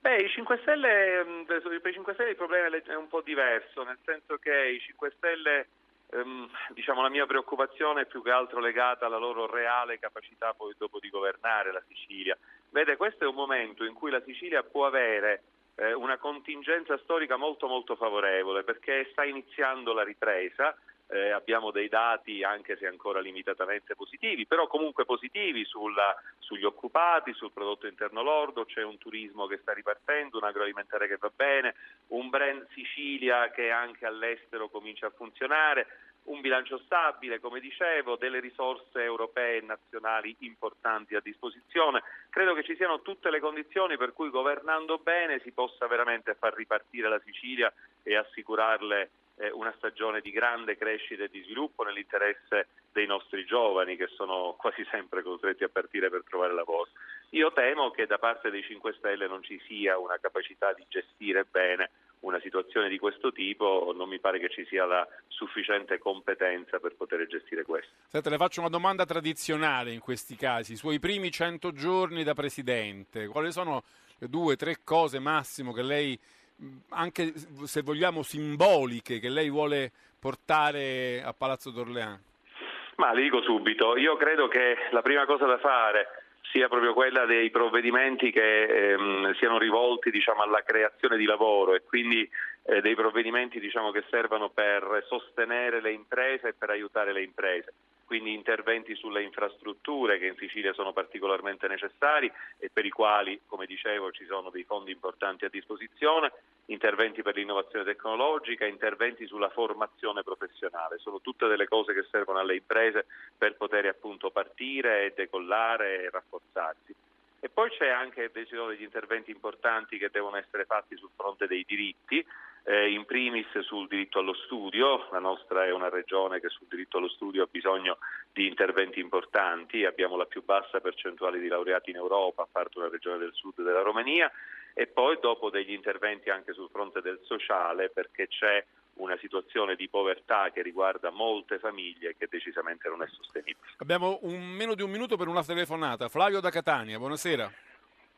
Beh, i 5 Stelle, mm, per i 5 Stelle il problema è un po' diverso, nel senso che i 5 Stelle ehm, diciamo, la mia preoccupazione è più che altro legata alla loro reale capacità poi dopo di governare la Sicilia. Vede, questo è un momento in cui la Sicilia può avere eh, una contingenza storica molto molto favorevole perché sta iniziando la ripresa, eh, abbiamo dei dati anche se ancora limitatamente positivi, però comunque positivi sulla, sugli occupati, sul prodotto interno lordo, c'è un turismo che sta ripartendo, un agroalimentare che va bene, un brand Sicilia che anche all'estero comincia a funzionare, un bilancio stabile, come dicevo, delle risorse europee e nazionali importanti a disposizione. Credo che ci siano tutte le condizioni per cui governando bene si possa veramente far ripartire la Sicilia e assicurarle eh, una stagione di grande crescita e di sviluppo nell'interesse dei nostri giovani che sono quasi sempre costretti a partire per trovare lavoro. Io temo che da parte dei 5 Stelle non ci sia una capacità di gestire bene una situazione di questo tipo, non mi pare che ci sia la sufficiente competenza per poter gestire questo. Senta, le faccio una domanda tradizionale in questi casi. I suoi primi 100 giorni da Presidente, quali sono le due, tre cose massimo che lei, anche se vogliamo simboliche, che lei vuole portare a Palazzo d'Orléans? Ma le dico subito, io credo che la prima cosa da fare sia proprio quella dei provvedimenti che ehm, siano rivolti diciamo, alla creazione di lavoro e quindi eh, dei provvedimenti diciamo, che servano per sostenere le imprese e per aiutare le imprese quindi interventi sulle infrastrutture che in Sicilia sono particolarmente necessari e per i quali, come dicevo, ci sono dei fondi importanti a disposizione, interventi per l'innovazione tecnologica, interventi sulla formazione professionale, sono tutte delle cose che servono alle imprese per poter appunto partire, decollare e rafforzarsi. E poi c'è anche ci sono degli interventi importanti che devono essere fatti sul fronte dei diritti, eh, in primis sul diritto allo studio, la nostra è una regione che sul diritto allo studio ha bisogno di interventi importanti, abbiamo la più bassa percentuale di laureati in Europa, a parte una regione del sud della Romania, e poi dopo degli interventi anche sul fronte del sociale perché c'è una situazione di povertà che riguarda molte famiglie che decisamente non è sostenibile. Abbiamo un, meno di un minuto per una telefonata. Flavio da Catania, buonasera.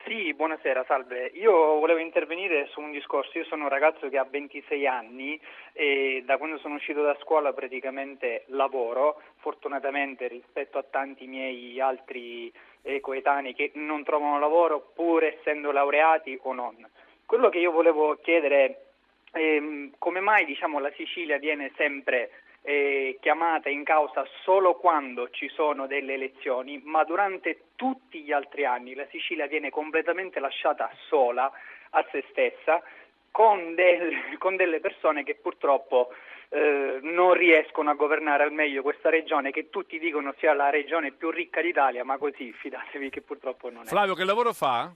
Sì, buonasera, salve. Io volevo intervenire su un discorso. Io sono un ragazzo che ha 26 anni e da quando sono uscito da scuola praticamente lavoro. Fortunatamente rispetto a tanti miei altri eh, coetanei che non trovano lavoro pur essendo laureati o non. Quello che io volevo chiedere è ehm, come mai diciamo, la Sicilia viene sempre eh, chiamata in causa solo quando ci sono delle elezioni, ma durante tutti gli altri anni la Sicilia viene completamente lasciata sola a se stessa con, del, [LAUGHS] con delle persone che purtroppo eh, non riescono a governare al meglio questa regione che tutti dicono sia la regione più ricca d'Italia, ma così fidatevi che purtroppo non è. Flavio, che lavoro fa?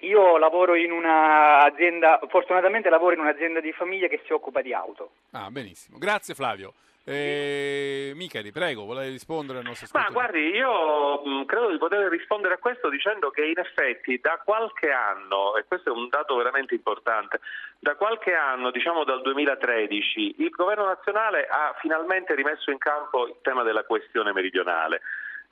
Io lavoro in un'azienda, fortunatamente lavoro in un'azienda di famiglia che si occupa di auto. Ah, benissimo. Grazie Flavio. Eh, Micheli, prego, vuole rispondere al nostro Ma guardi, io mh, credo di poter rispondere a questo dicendo che in effetti da qualche anno, e questo è un dato veramente importante, da qualche anno, diciamo dal 2013, il governo nazionale ha finalmente rimesso in campo il tema della questione meridionale.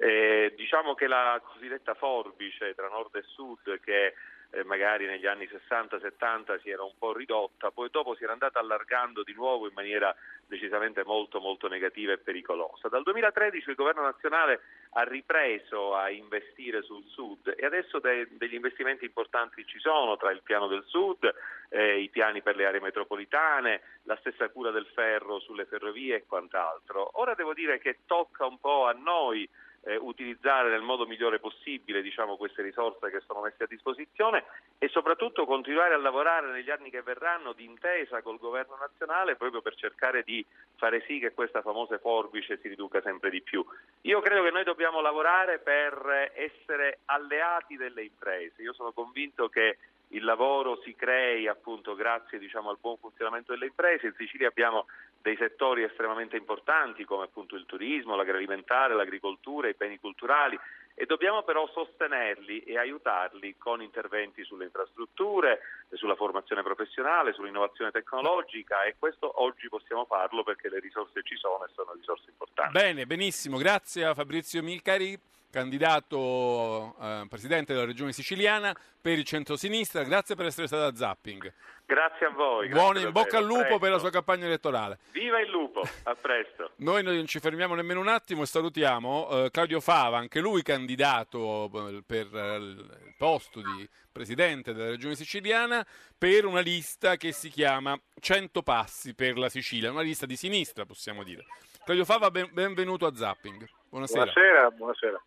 Eh, diciamo che la cosiddetta forbice tra nord e sud che eh, magari negli anni 60-70 si era un po' ridotta, poi dopo si era andata allargando di nuovo in maniera decisamente molto molto negativa e pericolosa. Dal 2013 il governo nazionale ha ripreso a investire sul sud e adesso de- degli investimenti importanti ci sono tra il piano del sud, eh, i piani per le aree metropolitane, la stessa cura del ferro sulle ferrovie e quant'altro. Ora devo dire che tocca un po' a noi eh, utilizzare nel modo migliore possibile diciamo, queste risorse che sono messe a disposizione e soprattutto continuare a lavorare negli anni che verranno d'intesa col governo nazionale proprio per cercare di fare sì che questa famosa forbice si riduca sempre di più. Io credo che noi dobbiamo lavorare per essere alleati delle imprese. Io sono convinto che il lavoro si crei appunto grazie diciamo, al buon funzionamento delle imprese. In Sicilia abbiamo dei settori estremamente importanti come appunto il turismo, l'agroalimentare, l'agricoltura, i beni culturali e dobbiamo però sostenerli e aiutarli con interventi sulle infrastrutture, sulla formazione professionale, sull'innovazione tecnologica e questo oggi possiamo farlo perché le risorse ci sono e sono risorse importanti. Bene, benissimo, grazie a Fabrizio Milcari candidato eh, presidente della regione siciliana per il centro-sinistra. Grazie per essere stato a Zapping. Grazie a voi. Buono in bocca al lupo per la sua campagna elettorale. Viva il lupo, a presto. [LAUGHS] Noi non ci fermiamo nemmeno un attimo e salutiamo eh, Claudio Fava, anche lui candidato eh, per eh, il posto di presidente della regione siciliana per una lista che si chiama 100 passi per la Sicilia, una lista di sinistra possiamo dire. Claudio Fava, ben, benvenuto a Zapping. Buonasera. Buonasera, buonasera.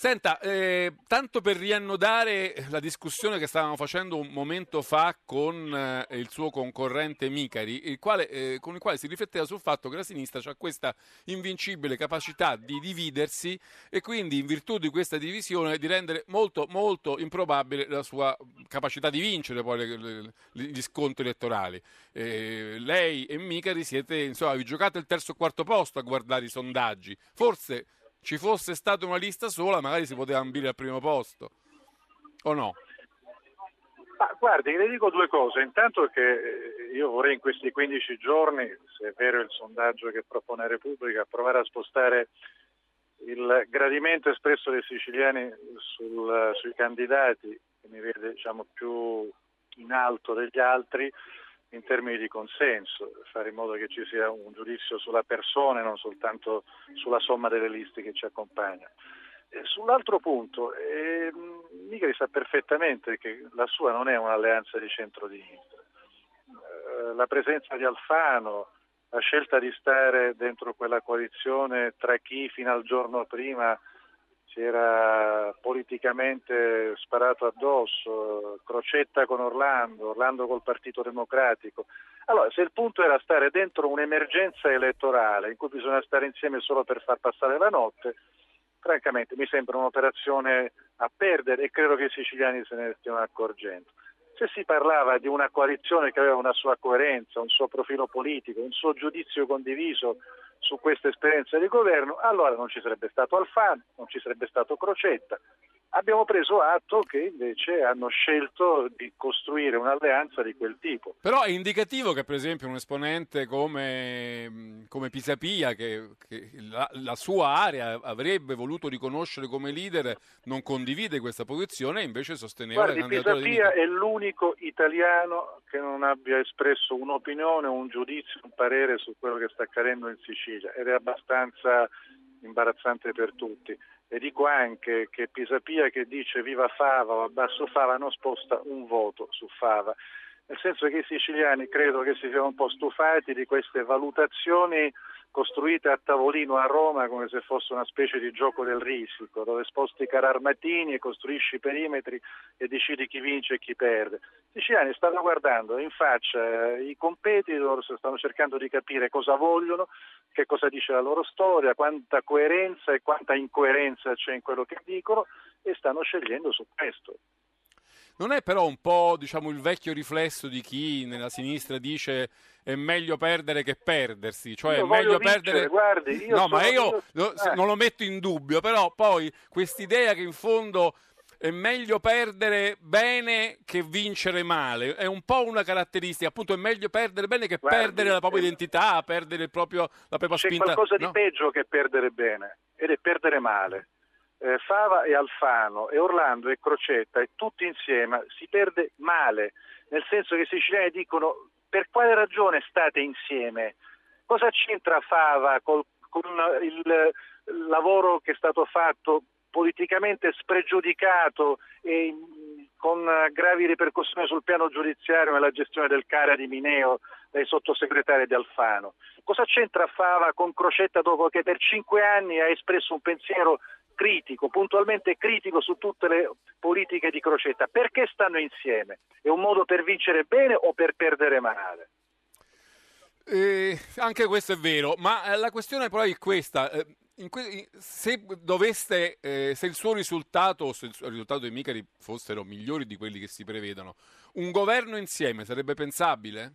Senta, eh, tanto per riannodare la discussione che stavamo facendo un momento fa con eh, il suo concorrente Micari, il quale, eh, con il quale si rifletteva sul fatto che la sinistra ha questa invincibile capacità di dividersi e quindi in virtù di questa divisione di rendere molto molto improbabile la sua capacità di vincere poi le, le, gli scontri elettorali. Eh, lei e Micari siete, insomma, vi giocate il terzo o quarto posto a guardare i sondaggi. Forse ci fosse stata una lista sola, magari si poteva ambire al primo posto, o no? Ma guardi, le dico due cose. Intanto che eh, io vorrei in questi 15 giorni, se è vero il sondaggio che propone Repubblica, provare a spostare il gradimento espresso dai siciliani sul, sui candidati, che mi vede diciamo, più in alto degli altri, in termini di consenso, fare in modo che ci sia un giudizio sulla persona e non soltanto sulla somma delle liste che ci accompagnano. sull'altro punto, eh, Migri sa perfettamente che la sua non è un'alleanza di centrodestra. Eh, la presenza di Alfano, la scelta di stare dentro quella coalizione tra chi fino al giorno prima si era politicamente sparato addosso, Crocetta con Orlando, Orlando col Partito Democratico. Allora, se il punto era stare dentro un'emergenza elettorale in cui bisogna stare insieme solo per far passare la notte, francamente mi sembra un'operazione a perdere e credo che i siciliani se ne stiano accorgendo. Se si parlava di una coalizione che aveva una sua coerenza, un suo profilo politico, un suo giudizio condiviso su questa esperienza di governo, allora non ci sarebbe stato Alfano, non ci sarebbe stato Crocetta. Abbiamo preso atto che invece hanno scelto di costruire un'alleanza di quel tipo. Però è indicativo che per esempio un esponente come, come Pisapia, che, che la, la, sua area avrebbe voluto riconoscere come leader, non condivide questa posizione e invece sosteneva Guardi, la candidatura Pisapia è l'unico italiano che non abbia espresso un'opinione, un giudizio, un parere su quello che sta accadendo in Sicilia ed è abbastanza imbarazzante per tutti. E dico anche che Pisapia che dice viva Fava o abbasso Fava non sposta un voto su Fava, nel senso che i siciliani credo che si siano un po' stufati di queste valutazioni costruite a tavolino a Roma come se fosse una specie di gioco del risico, dove sposti i carri armatini e costruisci i perimetri e decidi chi vince e chi perde. I siciliani stanno guardando in faccia eh, i competitor, stanno cercando di capire cosa vogliono, che cosa dice la loro storia, quanta coerenza e quanta incoerenza c'è in quello che dicono e stanno scegliendo su questo. Non è però un po' diciamo, il vecchio riflesso di chi nella sinistra dice è meglio perdere che perdersi, cioè Io è meglio vincere, perdere... guardi, io no, sono- ma io eh. non lo metto in dubbio, però poi quest'idea che in fondo è meglio perdere bene che vincere male, è un po' una caratteristica, appunto è meglio perdere bene che Guardi, perdere la propria eh, identità, perdere il proprio, la propria C'è spinta. qualcosa di no? peggio che perdere bene ed è perdere male. Eh, Fava e Alfano e Orlando e Crocetta e tutti insieme si perde male, nel senso che i siciliani dicono per quale ragione state insieme? Cosa c'entra Fava col- con il lavoro che è stato fatto politicamente spregiudicato e mh, con eh, gravi ripercussioni sul piano giudiziario nella gestione del CARA di Mineo dai sottosegretari di Alfano. Cosa c'entra Fava con Crocetta dopo che per cinque anni ha espresso un pensiero critico, puntualmente critico su tutte le politiche di Crocetta? Perché stanno insieme? È un modo per vincere bene o per perdere male? Eh, anche questo è vero, ma eh, la questione però è questa. eh, que- se doveste, eh, se il suo risultato o se il risultato dei Micari fossero migliori di quelli che si prevedono, un governo insieme sarebbe pensabile?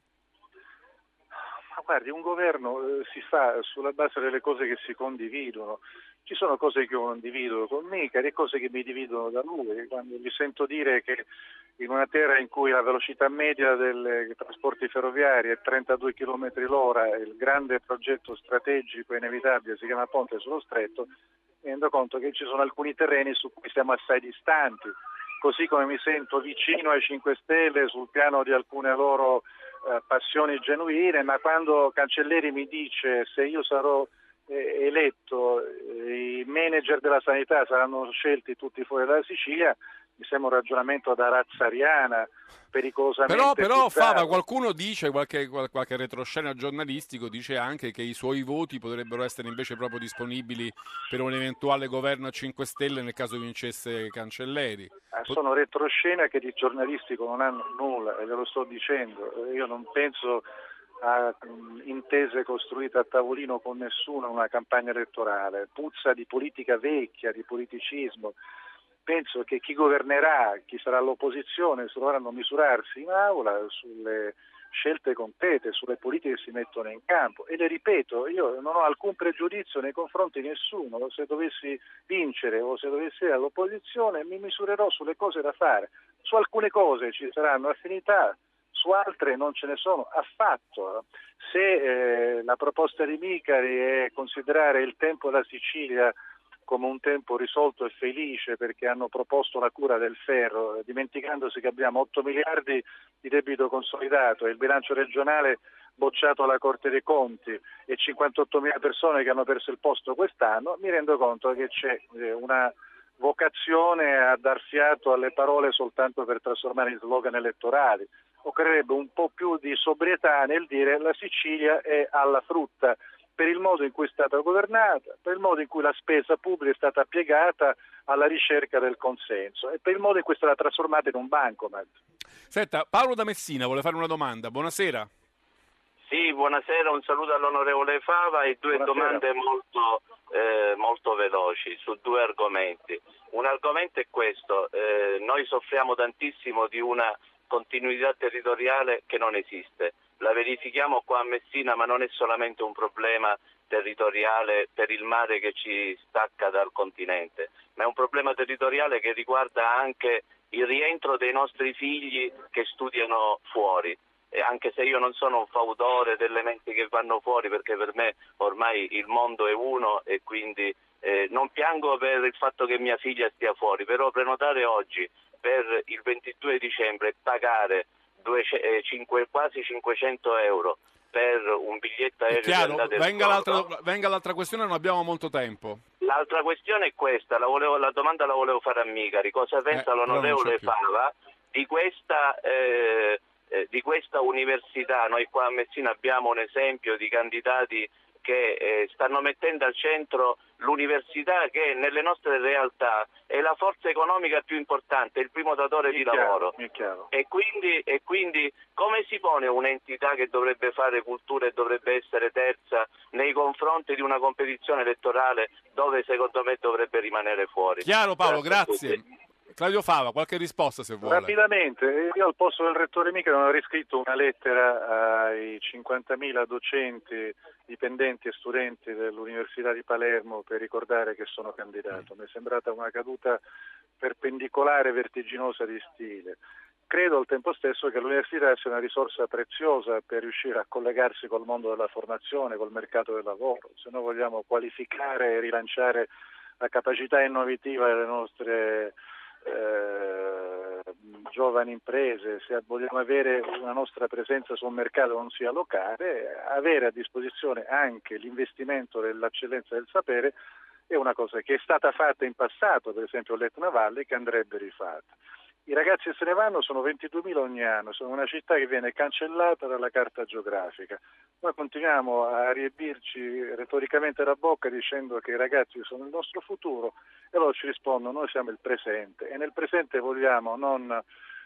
Guardi, un governo eh, si fa sulla base delle cose che si condividono. Ci sono cose che io condivido con Micari e cose che mi dividono da lui. Quando gli sento dire che in una terra in cui la velocità media dei trasporti ferroviari è 32 km l'ora il grande progetto strategico inevitabile si chiama Ponte sullo Stretto, mi rendo conto che ci sono alcuni terreni su cui siamo assai distanti. Così come mi sento vicino ai 5 Stelle sul piano di alcune loro eh, passioni genuine, ma quando Cancelleri mi dice se io sarò eh, eletto eh, i manager della sanità saranno scelti tutti fuori dalla Sicilia, mi sembra un ragionamento da razza ariana, pericolosamente Però, però. Fava, qualcuno dice, qualche, qual- qualche retroscena giornalistico dice anche che i suoi voti potrebbero essere invece proprio disponibili per un eventuale governo a 5 Stelle nel caso vincesse Cancelleri. Ah, Sono retroscena che di giornalistico non hanno nulla, e glielo sto dicendo. Io non penso a intese costruite a tavolino con nessuno una campagna elettorale. Puzza di politica vecchia, di politicismo. Penso che chi governerà, chi sarà all'opposizione, dovranno misurarsi in aula sulle scelte concrete, sulle politiche che si mettono in campo. E le ripeto, io non ho alcun pregiudizio nei confronti di nessuno. Se dovessi vincere o se dovessi essere all'opposizione, mi misurerò sulle cose da fare. Su alcune cose ci saranno affinità, su altre non ce ne sono affatto. Se eh, la proposta di Micari è considerare il tempo della Sicilia come un tempo risolto e felice perché hanno proposto la cura del ferro, dimenticandosi che abbiamo 8 miliardi di debito consolidato e il bilancio regionale bocciato alla Corte dei Conti e 58 mila persone che hanno perso il posto quest'anno, mi rendo conto che c'è eh, una vocazione a dar fiato alle parole soltanto per trasformare in slogan elettorali. Occorrerebbe un po' più di sobrietà nel dire la Sicilia è alla frutta per il modo in cui è stata governata, per il modo in cui la spesa pubblica è stata piegata alla ricerca del consenso e per il modo in cui è stata trasformata in un bancomat. Senta, Paolo da Messina vuole fare una domanda. Buonasera. Sì, buonasera, un saluto all'onorevole Fava e due Buonasera. domande molto, eh, molto veloci su due argomenti. Un argomento è questo, eh, noi soffriamo tantissimo di una continuità territoriale che non esiste. La verifichiamo qua a Messina, ma non è solamente un problema territoriale per il mare che ci stacca dal continente, ma è un problema territoriale che riguarda anche il rientro dei nostri figli che studiano fuori. E anche se io non sono un fautore delle menti che vanno fuori, perché per me ormai il mondo è uno e quindi eh, non piango per il fatto che mia figlia stia fuori, però prenotare oggi per il 22 dicembre e pagare due- eh, cinque- quasi 500 euro per un biglietto aereo chiaro, venga l'altra, venga l'altra questione, non abbiamo molto tempo. L'altra questione è questa, la, volevo- la domanda la volevo fare a Migari, cosa pensa Eh, l'onorevole. Fava di questa, eh, eh, di questa università? Noi qua a Messina abbiamo un esempio di candidati che eh, stanno mettendo al centro l'università che nelle nostre realtà è la forza economica più importante, il primo datore di lavoro. Mi è chiaro. E quindi, e quindi come si pone un'entità che dovrebbe fare cultura e dovrebbe essere terza nei confronti di una competizione elettorale dove secondo me dovrebbe rimanere fuori? Chiaro Paolo, Grazie grazie. Claudio Fava, qualche risposta se vuole. Rapidamente, io al posto del rettore Mica non ho riscritto una lettera ai 50.000 docenti, dipendenti e studenti dell'Università di Palermo per ricordare che sono candidato. Mi è sembrata una caduta perpendicolare, vertiginosa di stile. Credo al tempo stesso che l'università sia una risorsa preziosa per riuscire a collegarsi col mondo della formazione, col mercato del lavoro. Se noi vogliamo qualificare e rilanciare la capacità innovativa delle nostre eh, giovani imprese, se vogliamo avere una nostra presenza sul mercato non sia locale, avere a disposizione anche l'investimento dell'eccellenza del sapere è una cosa che è stata fatta in passato, per esempio all'Etna Valle, che andrebbe rifatta. I ragazzi se ne vanno sono 22.000 ogni anno, sono una città che viene cancellata dalla carta geografica. Noi continuiamo a riempirci retoricamente la bocca dicendo che i ragazzi sono il nostro futuro e loro ci rispondono noi siamo il presente e nel presente vogliamo non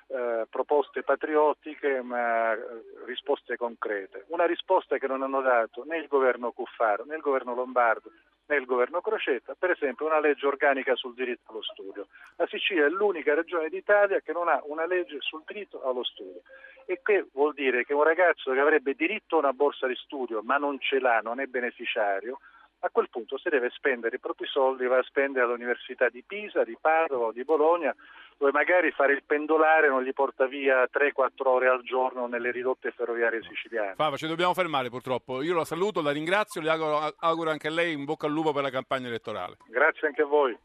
eh, proposte patriottiche ma eh, risposte concrete. Una risposta che non hanno dato né il governo Cuffaro né il governo Lombardo né il governo Crocetta, per esempio una legge organica sul diritto allo studio. La Sicilia è l'unica regione d'Italia che non ha una legge sul diritto allo studio. E che vuol dire che un ragazzo che avrebbe diritto a una borsa di studio ma non ce l'ha, non è beneficiario, a quel punto se deve spendere i propri soldi, va a spendere all'Università di Pisa, di Padova o di Bologna, dove magari fare il pendolare non gli porta via 3-4 ore al giorno nelle ridotte ferroviarie siciliane. Fava, ci dobbiamo fermare purtroppo. Io la saluto, la ringrazio, le auguro, auguro anche a lei un bocca al lupo per la campagna elettorale. Grazie anche a voi.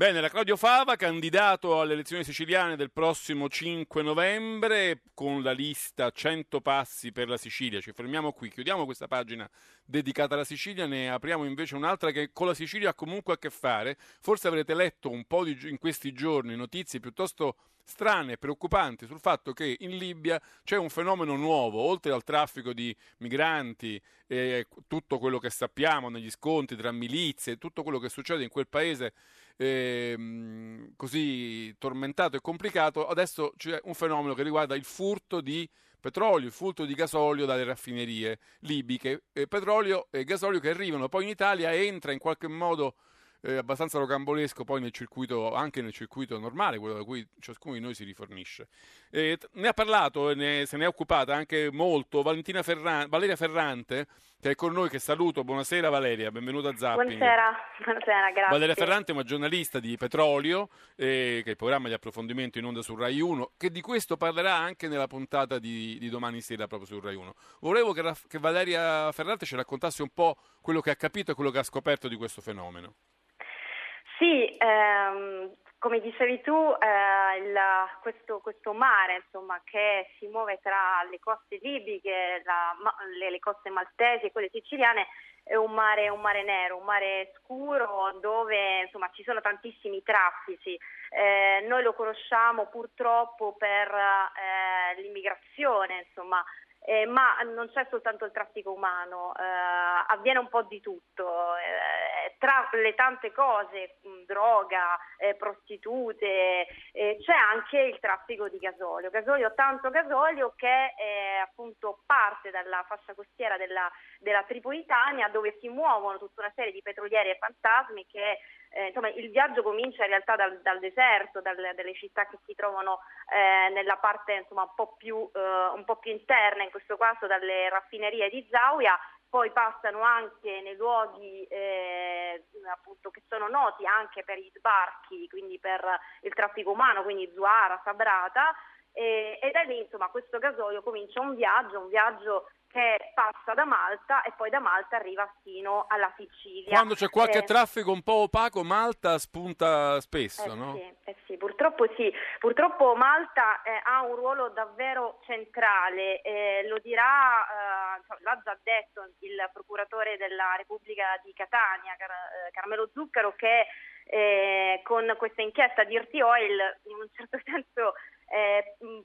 Bene, la Claudio Fava, candidato alle elezioni siciliane del prossimo 5 novembre, con la lista 100 passi per la Sicilia. Ci fermiamo qui, chiudiamo questa pagina dedicata alla Sicilia, ne apriamo invece un'altra che con la Sicilia ha comunque a che fare. Forse avrete letto un po' di, in questi giorni notizie piuttosto strane e preoccupanti sul fatto che in Libia c'è un fenomeno nuovo, oltre al traffico di migranti e tutto quello che sappiamo negli scontri tra milizie, tutto quello che succede in quel paese ehm, così tormentato e complicato, adesso c'è un fenomeno che riguarda il furto di petrolio, il furto di gasolio dalle raffinerie libiche, eh, petrolio e gasolio che arrivano poi in Italia entra in qualche modo eh, abbastanza rocambolesco poi nel circuito, anche nel circuito normale, quello da cui ciascuno di noi si rifornisce. Eh, ne ha parlato e ne, se ne è occupata anche molto Ferran- Valeria Ferrante, che è con noi, che saluto. Buonasera Valeria, benvenuta a Zapping. Buonasera, [LAUGHS] buonasera grazie. Valeria Ferrante è una giornalista di Petrolio, eh, che è il programma di approfondimento in onda su Rai 1, che di questo parlerà anche nella puntata di, di domani sera proprio su Rai 1. Volevo che, che Valeria Ferrante ci raccontasse un po' quello che ha capito e quello che ha scoperto di questo fenomeno. Sì, ehm, come dicevi tu, eh, il, questo, questo, mare insomma, che si muove tra le coste libiche, la, le, le, coste maltesi e quelle siciliane è un mare, un mare nero, un mare scuro dove insomma, ci sono tantissimi traffici. Eh, noi lo conosciamo purtroppo per eh, l'immigrazione, insomma, eh, ma non c'è soltanto il traffico umano, eh, avviene un po' di tutto, eh, tra le tante cose, mh, droga, eh, prostitute, eh, c'è anche il traffico di gasolio, gasolio tanto gasolio che eh, appunto parte dalla fascia costiera della, della Tripolitania dove si muovono tutta una serie di petrolieri e fantasmi che eh, insomma, il viaggio comincia in realtà dal, dal deserto, dal, dalle città che si trovano eh, nella parte insomma, un, po più, eh, un, po più, interna, in questo caso dalle raffinerie di Zauia, poi passano anche nei luoghi eh, appunto, che sono noti anche per gli sbarchi, quindi per il traffico umano, quindi Zuara, Sabrata, e, e da lì insomma questo gasolio comincia un viaggio, un viaggio che passa da Malta e poi da Malta arriva fino alla Sicilia. Quando c'è qualche eh, traffico un po' opaco, Malta spunta spesso, eh no? Sì, eh sì, purtroppo sì. Purtroppo Malta eh, ha un ruolo davvero centrale, eh, lo dirà, eh, l'ha già detto il procuratore della Repubblica di Catania, Car- eh, Carmelo Zuccaro, che con questa inchiesta di Dirty Oil in un certo [LAUGHS] senso Mm,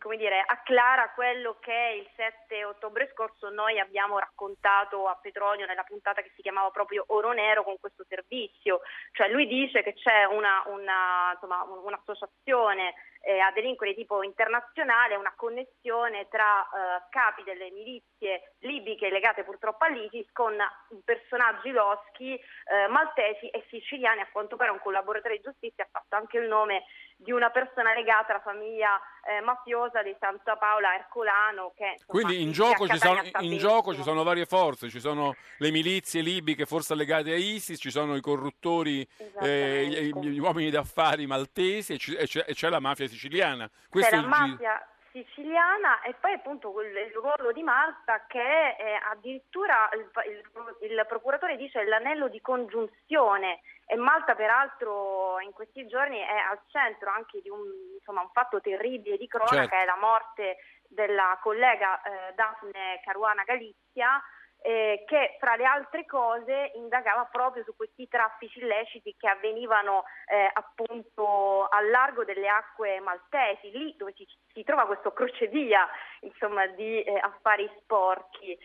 come dire, acclara quello che il 7 ottobre scorso noi abbiamo raccontato a Petrolio nella puntata che si chiamava proprio Oro Nero con questo servizio. Cioè lui dice che c'è una, una, insomma, un'associazione eh, a delinquere tipo internazionale, una connessione tra eh, capi delle milizie libiche legate purtroppo all'ISIS con personaggi loschi eh, maltesi e siciliani. A quanto pare un collaboratore di giustizia ha fatto anche il nome di una persona legata alla famiglia eh, mafiosa di Santa Paola Ercolano. Che, insomma, Quindi in, gioco ci, sono, in gioco ci, sono, varie forze, ci sono le milizie libiche forse legate a ISIS, ci sono i corruttori, eh, gli, gli, uomini d'affari maltesi e, c- e, c'è, e c'è, la mafia siciliana. Questo c'è la mafia siciliana e poi appunto il ruolo di Malta che eh, addirittura il, il, il, procuratore dice l'anello di congiunzione e Malta peraltro in questi giorni è al centro anche di un, insomma, un fatto terribile di cronaca, certo. è la morte della collega eh, Daphne Caruana Galizia eh, che fra le altre cose indagava proprio su questi traffici illeciti che avvenivano eh, appunto al largo delle acque maltesi, lì dove si, si trova questo crocevia insomma, di eh, affari sporchi.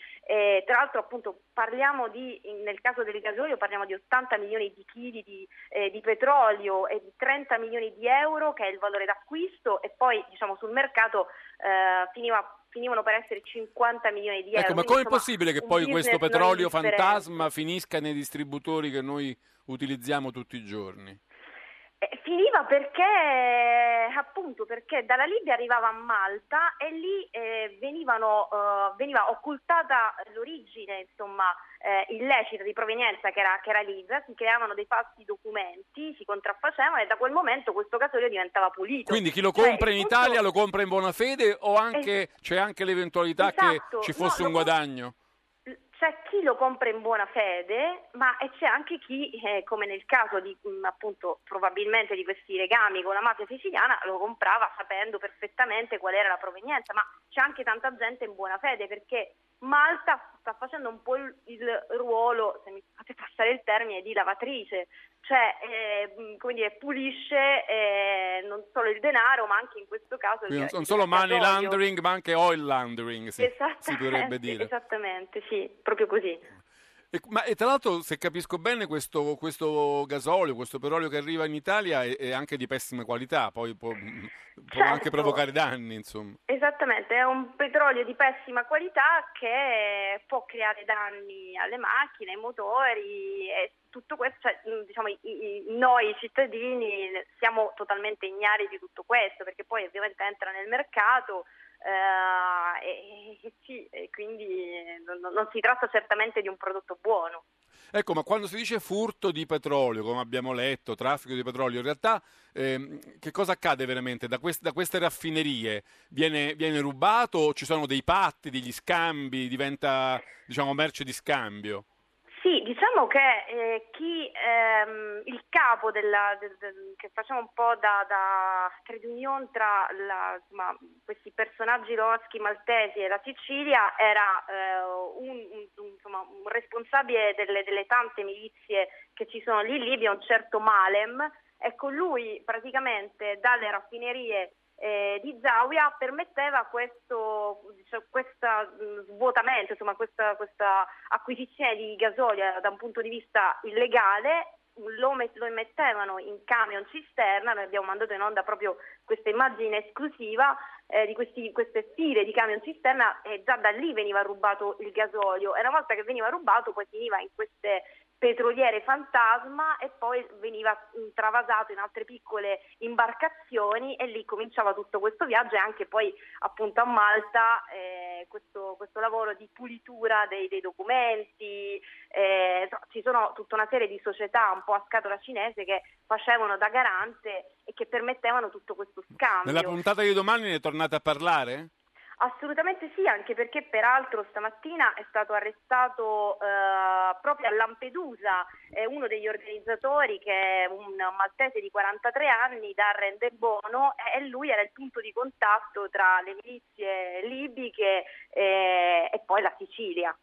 tra l'altro appunto parliamo di, nel caso del gasolio parliamo di 80 milioni di chili di, eh, di, petrolio e di 30 milioni di euro che è il valore d'acquisto e poi diciamo sul mercato eh, finiva finivano per essere 50 milioni di euro. Ecco, ma com'è possibile che poi questo petrolio fantasma finisca nei distributori che noi utilizziamo tutti i giorni? Eh, finiva perché appunto perché dalla Libia arrivava a Malta e lì eh, venivano, uh, veniva occultata l'origine insomma eh, illecita di provenienza che era, che era Libia, si creavano dei falsi documenti, si contraffacevano e da quel momento questo gasolio diventava pulito. Quindi chi lo cioè, compra cioè, in tutto... Italia lo compra in buona fede o anche, es... c'è anche l'eventualità esatto. che ci fosse no, un guadagno? C'è chi lo compra in buona fede, ma c'è anche chi, eh, come nel caso di mh, appunto probabilmente di questi legami con la mafia siciliana, lo comprava sapendo perfettamente qual era la provenienza, ma c'è anche tanta gente in buona fede perché Malta sta facendo un po' il, ruolo, se mi fate passare il termine, di lavatrice, cioè eh, come dire, pulisce eh, non solo il denaro, ma anche in questo caso Quindi non il solo money laundering, ma anche oil laundering, si, si potrebbe [LAUGHS] dire. Esattamente, sì, proprio così. E, ma e tra l'altro, se capisco bene, questo, questo gasolio, questo petrolio che arriva in Italia è, è anche di pessima qualità, poi può, può anche Certo. provocare danni, insomma. Esattamente, è un petrolio di pessima qualità che può creare danni alle macchine, ai motori e tutto questo, cioè, mh, diciamo, i- i- noi cittadini siamo totalmente ignari di tutto questo perché poi ovviamente entra nel mercato e, e sì, e quindi non, non si tratta certamente di un prodotto buono. Ecco, ma quando si dice furto di petrolio, come abbiamo letto, traffico di petrolio, in realtà ehm, che cosa accade veramente? Da, quest- da queste raffinerie viene, viene rubato ci sono dei patti, degli scambi, diventa diciamo merce di scambio? Sì, diciamo che eh, chi ehm, il capo della, del- del- che facciamo un po' da, da trade union tra la- insomma, questi personaggi loschi maltesi e la Sicilia era eh, un, un- insomma, un responsabile delle, delle tante milizie che ci sono lì in Libia, un certo Malem. Ecco, lui praticamente dalle raffinerie eh, di Zawiya permetteva questo questa, mh, svuotamento, insomma, questa, questa acquisizione di gasolio da un punto di vista illegale. Lo, met- lo mettevano in camion cisterna, noi abbiamo mandato in onda proprio questa immagine esclusiva eh, di questi- queste file di camion cisterna e già da lì veniva rubato il gasolio e una volta che veniva rubato poi finiva in queste petroliere fantasma e poi veniva mh, travasato in altre piccole imbarcazioni e lì cominciava tutto questo viaggio e anche poi appunto a Malta eh, questo, questo lavoro di pulitura dei, dei documenti, eh, ci sono tutta una serie di società un po' a scatola cinese che facevano da garante e che permettevano tutto questo scambio. Nella puntata di domani ne tornate a parlare? Assolutamente sì, anche perché peraltro stamattina è stato arrestato eh, proprio a Lampedusa eh, uno degli organizzatori che è un maltese di 43 anni, Darren De Bono, e lui era il punto di contatto tra le milizie libiche eh, e poi la Sicilia.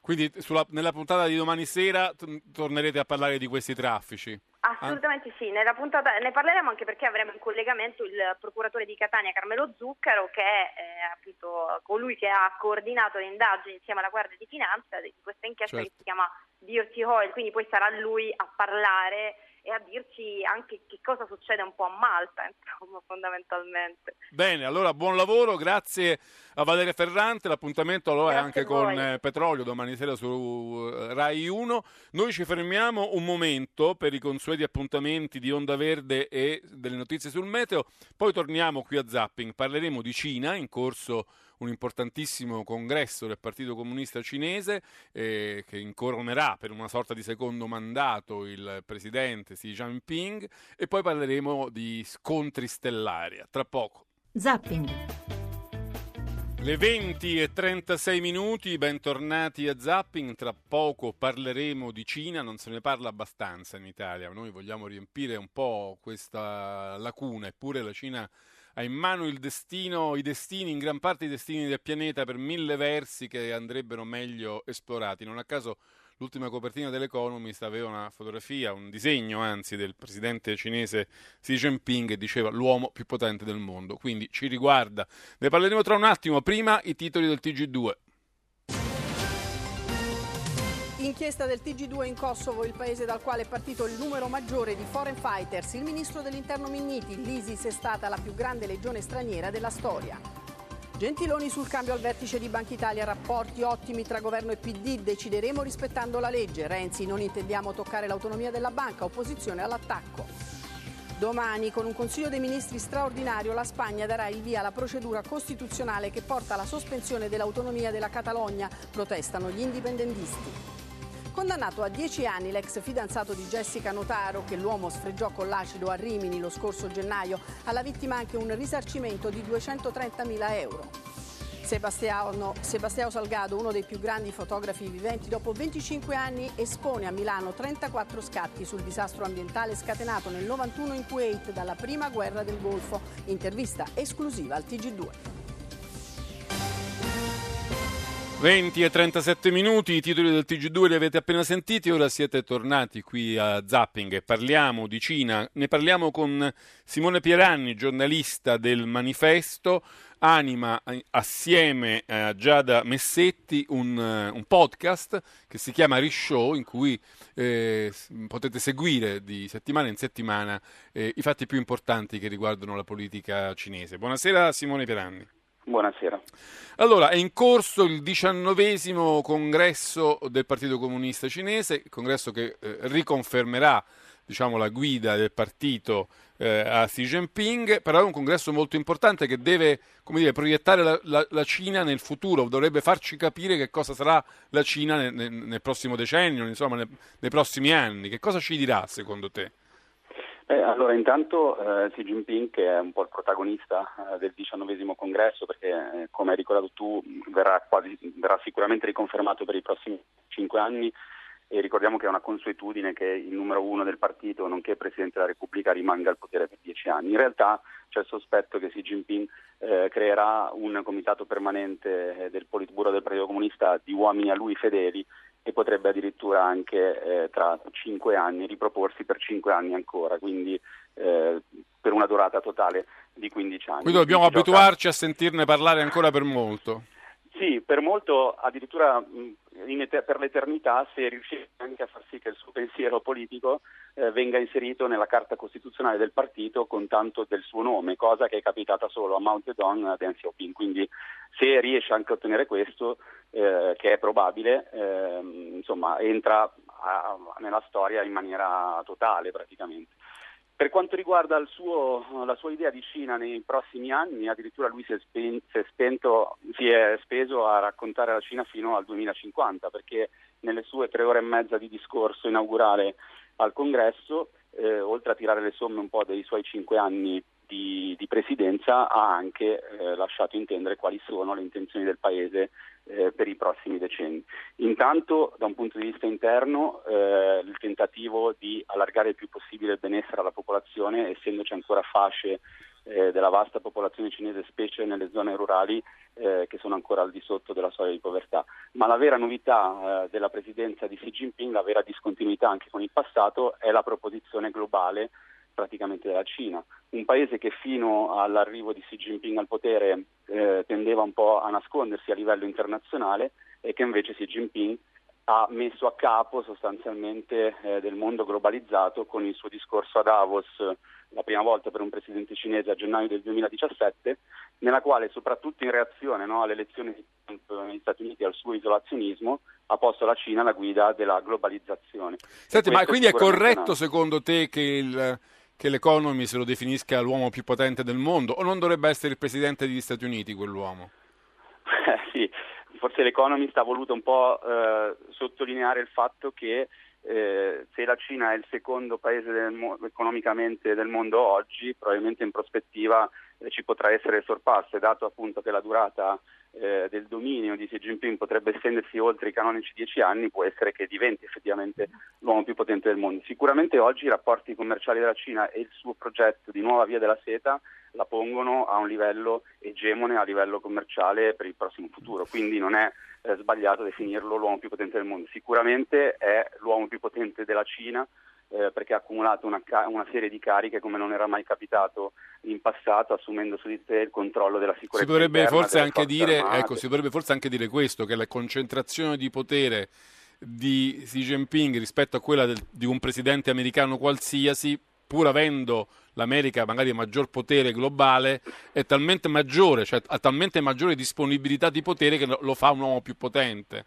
Quindi sulla- nella puntata di domani sera t- tornerete a parlare di questi traffici? Assolutamente sì, nella puntata ne parleremo anche perché avremo in collegamento il procuratore di Catania Carmelo Zuccaro che è eh, appunto colui che ha coordinato le indagini insieme alla Guardia di Finanza di questa inchiesta Certo. che si chiama Dirty Oil, quindi poi sarà lui a parlare e a dirci anche che cosa succede un po' a Malta, [LAUGHS] insomma, fondamentalmente. Bene, allora buon lavoro, grazie a Valeria Ferrante, l'appuntamento allora è anche con eh, Petrolio domani sera su eh, Rai 1. Noi ci fermiamo un momento per i consueti appuntamenti di Onda Verde e delle notizie sul meteo, poi torniamo qui a Zapping, parleremo di Cina, in corso un importantissimo congresso del Partito Comunista Cinese eh, che incoronerà per una sorta di secondo mandato il presidente Xi Jinping e poi parleremo di scontri stellari. A Tra poco. Zapping. Le 20 e 36 minuti, bentornati a Zapping. Tra poco parleremo di Cina, non se ne parla abbastanza in Italia. Noi vogliamo riempire un po' questa lacuna, eppure la Cina ha in mano il destino, i destini, in gran parte i destini del pianeta per mille versi che andrebbero meglio esplorati. Non a caso l'ultima copertina dell'Economist aveva una fotografia, un disegno anzi del presidente cinese Xi Jinping che diceva l'uomo più potente del mondo. Quindi ci riguarda. Ne parleremo tra un attimo. Prima i titoli del TG2. Inchiesta del TG2 in Kosovo, il paese dal quale è partito il numero maggiore di foreign fighters. Il ministro dell'interno Minniti, l'ISIS è stata la più grande legione straniera della storia. Gentiloni sul cambio al vertice di Banca Italia, rapporti ottimi tra governo e PD, decideremo rispettando la legge. Renzi, non intendiamo toccare l'autonomia della banca, opposizione all'attacco. Domani, con un Consiglio dei Ministri straordinario, la Spagna darà il via alla procedura costituzionale che porta alla sospensione dell'autonomia della Catalogna, protestano gli indipendentisti. Condannato a 10 anni l'ex fidanzato di Jessica Notaro, che l'uomo sfregiò con l'acido a Rimini lo scorso gennaio, alla vittima anche un risarcimento di 230.000 euro. Sebastiano, Sebastiano Salgado, uno dei più grandi fotografi viventi, dopo 25 anni espone a Milano 34 scatti sul disastro ambientale scatenato nel 91 in Kuwait dalla prima guerra del Golfo. Intervista esclusiva al TG2. 20 e 37 minuti, i titoli del TG2 li avete appena sentiti, ora siete tornati qui a Zapping e parliamo di Cina. Ne parliamo con Simone Pieranni, giornalista del Manifesto, anima assieme a Giada Messetti un, un podcast che si chiama Rishow in cui eh, potete seguire di settimana in settimana eh, i fatti più importanti che riguardano la politica cinese. Buonasera Simone Pieranni. Buonasera. Allora, è in corso il diciannovesimo congresso del Partito Comunista Cinese, congresso che eh, riconfermerà diciamo, la guida del partito eh, a Xi Jinping, però è un congresso molto importante che deve dire, proiettare la, la, la, Cina nel futuro, dovrebbe farci capire che cosa sarà la Cina nel, nel, nel prossimo decennio, insomma, nel, nei prossimi anni. Che cosa ci dirà secondo te? Eh, allora, intanto eh, Xi Jinping, che è un po' il protagonista eh, del diciannovesimo congresso, perché eh, come hai ricordato tu verrà, quasi, verrà, sicuramente riconfermato per i prossimi cinque anni e ricordiamo che è una consuetudine che il numero uno del partito, nonché Presidente della Repubblica, rimanga al potere per dieci anni. In realtà c'è il sospetto che Xi Jinping eh, creerà un comitato permanente eh, del Politburo del Partito Comunista di uomini a lui fedeli e potrebbe addirittura anche eh, tra cinque anni riproporsi per cinque anni ancora, quindi eh, per una durata totale di 15 anni. Quindi dobbiamo Quindi abituarci gioca... a sentirne parlare ancora per molto. Sì, per molto, addirittura et- per l'eternità, se riuscisse anche a far sì che il suo pensiero politico eh, venga inserito nella carta costituzionale del partito con tanto del suo nome, cosa che è capitata solo a Mao Zedong e a Deng Xiaoping. Quindi se riesce anche a ottenere questo, eh, che è probabile, eh, insomma, entra a, nella storia in maniera totale praticamente. Per quanto riguarda suo, la sua idea di Cina nei prossimi anni, addirittura lui si è, spen- si, è spento, si è, speso a raccontare la Cina fino al 2050, perché nelle sue tre ore e mezza di discorso inaugurale al congresso, eh, oltre a tirare le somme un po' dei suoi cinque anni di, di presidenza, ha anche eh, lasciato intendere quali sono le intenzioni del Paese eh, per i prossimi decenni. Intanto, da un punto di vista interno, eh, il tentativo di allargare il più possibile il benessere alla popolazione, essendoci ancora fasce eh, della vasta popolazione cinese, specie nelle zone rurali, eh, che sono ancora al di sotto della soglia di povertà. Ma la vera novità eh, della presidenza di Xi Jinping, la vera discontinuità anche con il passato, è la proposizione globale praticamente della Cina, un paese che fino all'arrivo di Xi Jinping al potere eh, tendeva un po' a nascondersi a livello internazionale e che invece Xi Jinping ha messo a capo sostanzialmente eh, del mondo globalizzato con il suo discorso a Davos la prima volta per un presidente cinese a gennaio del 2017, nella quale soprattutto in reazione no, alle elezioni di Trump negli Stati Uniti e al suo isolazionismo ha posto la Cina alla guida della globalizzazione. Senti, ma quindi è corretto secondo te che il che l'Economy se lo definisca l'uomo più potente del mondo o non dovrebbe essere il presidente degli Stati Uniti quell'uomo? [LAUGHS] Sì, forse l'Economist ha voluto un po' eh, sottolineare il fatto che eh, se la Cina è il secondo paese del mo- economicamente del mondo oggi, probabilmente in prospettiva ci potrà essere sorpasso, dato appunto che la durata eh, del dominio di Xi Jinping potrebbe estendersi oltre i canonici dieci anni, può essere che diventi effettivamente l'uomo più potente del mondo. Sicuramente oggi i rapporti commerciali della Cina e il suo progetto di nuova via della seta la pongono a un livello egemone, a livello commerciale per il prossimo futuro, quindi non è eh, sbagliato definirlo l'uomo più potente del mondo. Sicuramente è l'uomo più potente della Cina eh, perché ha accumulato una, una, serie di cariche come non era mai capitato in passato, assumendo su di sé il controllo della sicurezza. Si dovrebbe, forse anche dire, ecco, si dovrebbe forse anche dire questo, che la concentrazione di potere di Xi Jinping rispetto a quella del, di un presidente americano qualsiasi, pur avendo l'America magari maggior potere globale, è talmente maggiore, cioè ha talmente maggiore disponibilità di potere che lo fa un uomo più potente.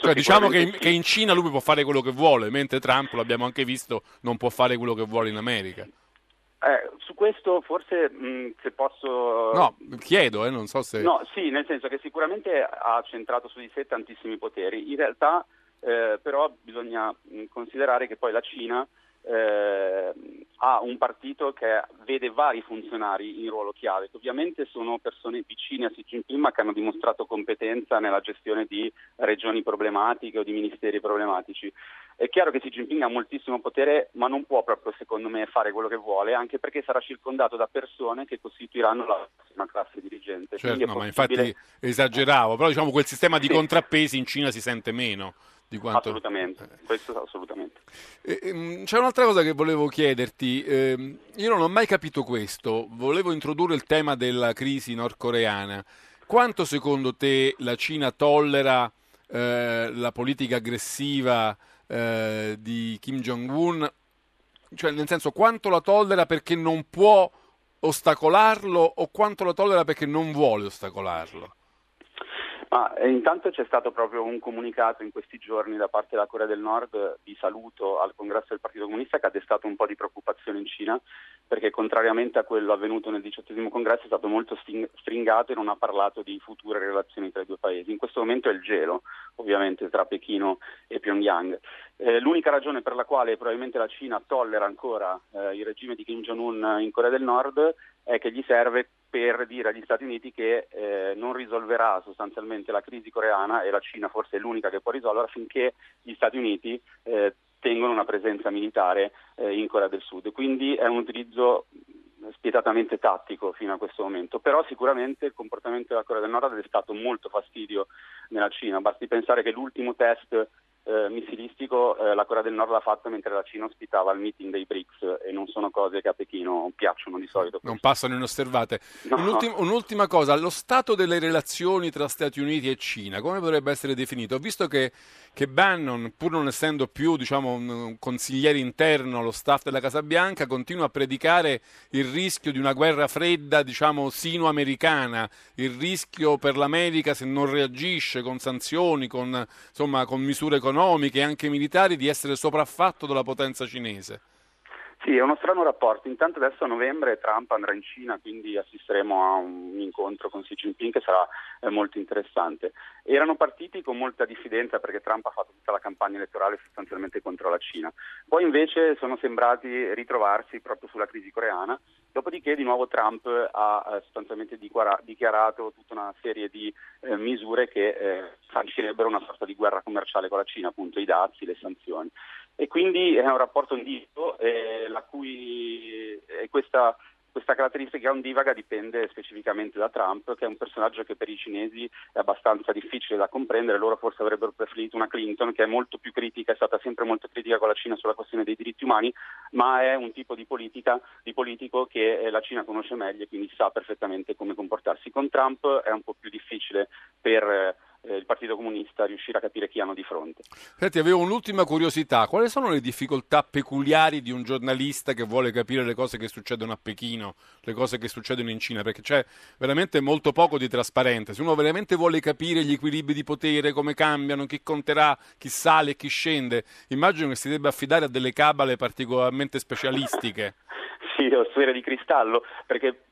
Cioè, diciamo che in, che in, Cina lui può fare quello che vuole, mentre Trump, l'abbiamo anche visto, non può fare quello che vuole in America. Eh, su questo forse mh, se posso... No, chiedo, eh, non so se... No, sì, nel senso che sicuramente ha centrato su di sé tantissimi poteri. In realtà eh, però bisogna mh, considerare che poi la Cina eh, ha un partito che vede vari funzionari in ruolo chiave, che ovviamente sono persone vicine a Xi Jinping ma che hanno dimostrato competenza nella gestione di regioni problematiche o di ministeri problematici. È chiaro che Xi Jinping ha moltissimo potere ma non può proprio secondo me fare quello che vuole, anche perché sarà circondato da persone che costituiranno la prossima classe dirigente. Certo, no, possibile... ma infatti esageravo, però diciamo quel sistema di sì. contrappesi in Cina si sente meno. Quanto... Assolutamente, questo assolutamente. Eh, c'è un'altra cosa che volevo chiederti, eh, io non ho mai capito questo, volevo introdurre il tema della crisi nordcoreana. Quanto secondo te la Cina tollera eh, la politica aggressiva eh, di Kim Jong-un? Cioè, nel senso, quanto la tollera perché non può ostacolarlo o quanto la tollera perché non vuole ostacolarlo? Ma eh, intanto c'è stato proprio un comunicato in questi giorni da parte della Corea del Nord di saluto al congresso del Partito Comunista che ha destato un po' di preoccupazione in Cina perché contrariamente a quello avvenuto nel diciottesimo congresso è stato molto stringato e non ha parlato di future relazioni tra i due paesi. In questo momento è il gelo ovviamente tra Pechino e Pyongyang. Eh, l'unica ragione per la quale probabilmente la Cina tollera ancora eh, il regime di Kim Jong-un in Corea del Nord è che gli serve per dire agli Stati Uniti che eh, non risolverà sostanzialmente la crisi coreana e la Cina forse è l'unica che può risolverla finché gli Stati Uniti eh, tengono una presenza militare eh, in Corea del Sud. Quindi è un utilizzo spietatamente tattico fino a questo momento, però sicuramente il comportamento della Corea del Nord ha destato molto fastidio nella Cina, basti pensare che l'ultimo test eh, missilistico eh, la Corea del Nord l'ha fatto mentre la Cina ospitava il meeting dei BRICS e non sono cose che a Pechino piacciono di solito. Non passano inosservate. No. Un'ultima, un'ultima cosa, lo stato delle relazioni tra Stati Uniti e Cina, come potrebbe essere definito? Ho visto che, che Bannon, pur non essendo più diciamo, un consigliere interno allo staff della Casa Bianca, continua a predicare il rischio di una guerra fredda, diciamo, sino-americana, il rischio per l'America se non reagisce con sanzioni, con, insomma, con misure economiche economiche e anche militari di essere sopraffatto dalla potenza cinese. Sì, è uno strano rapporto. Intanto adesso a novembre Trump andrà in Cina, quindi assisteremo a un incontro con Xi Jinping che sarà eh, molto interessante. Erano partiti con molta diffidenza perché Trump ha fatto tutta la campagna elettorale sostanzialmente contro la Cina. Poi invece sono sembrati ritrovarsi proprio sulla crisi coreana. Dopodiché di nuovo Trump ha eh, sostanzialmente dichiarato tutta una serie di eh, misure che eh, sancirebbero una sorta di guerra commerciale con la Cina, appunto i dazi, le sanzioni e quindi è un rapporto ondivago eh, la cui eh, questa, questa caratteristica ondivaga dipende specificamente da Trump, che è un personaggio che per i cinesi è abbastanza difficile da comprendere. Loro forse avrebbero preferito una Clinton, che è molto più critica, è stata sempre molto critica con la Cina sulla questione dei diritti umani, ma è un tipo di, politica, di politico che eh, la Cina conosce meglio e quindi sa perfettamente come comportarsi. Con Trump è un po' più difficile per eh, il Partito Comunista riuscire a capire chi hanno di fronte. Senti, avevo un'ultima curiosità. Quali sono le difficoltà peculiari di un giornalista che vuole capire le cose che succedono a Pechino, le cose che succedono in Cina? Perché c'è veramente molto poco di trasparente. Se uno veramente vuole capire gli equilibri di potere, come cambiano, chi conterà, chi sale e chi scende, immagino che si debba affidare a delle cabale particolarmente specialistiche. [LAUGHS] sì, ho sfere di cristallo, perché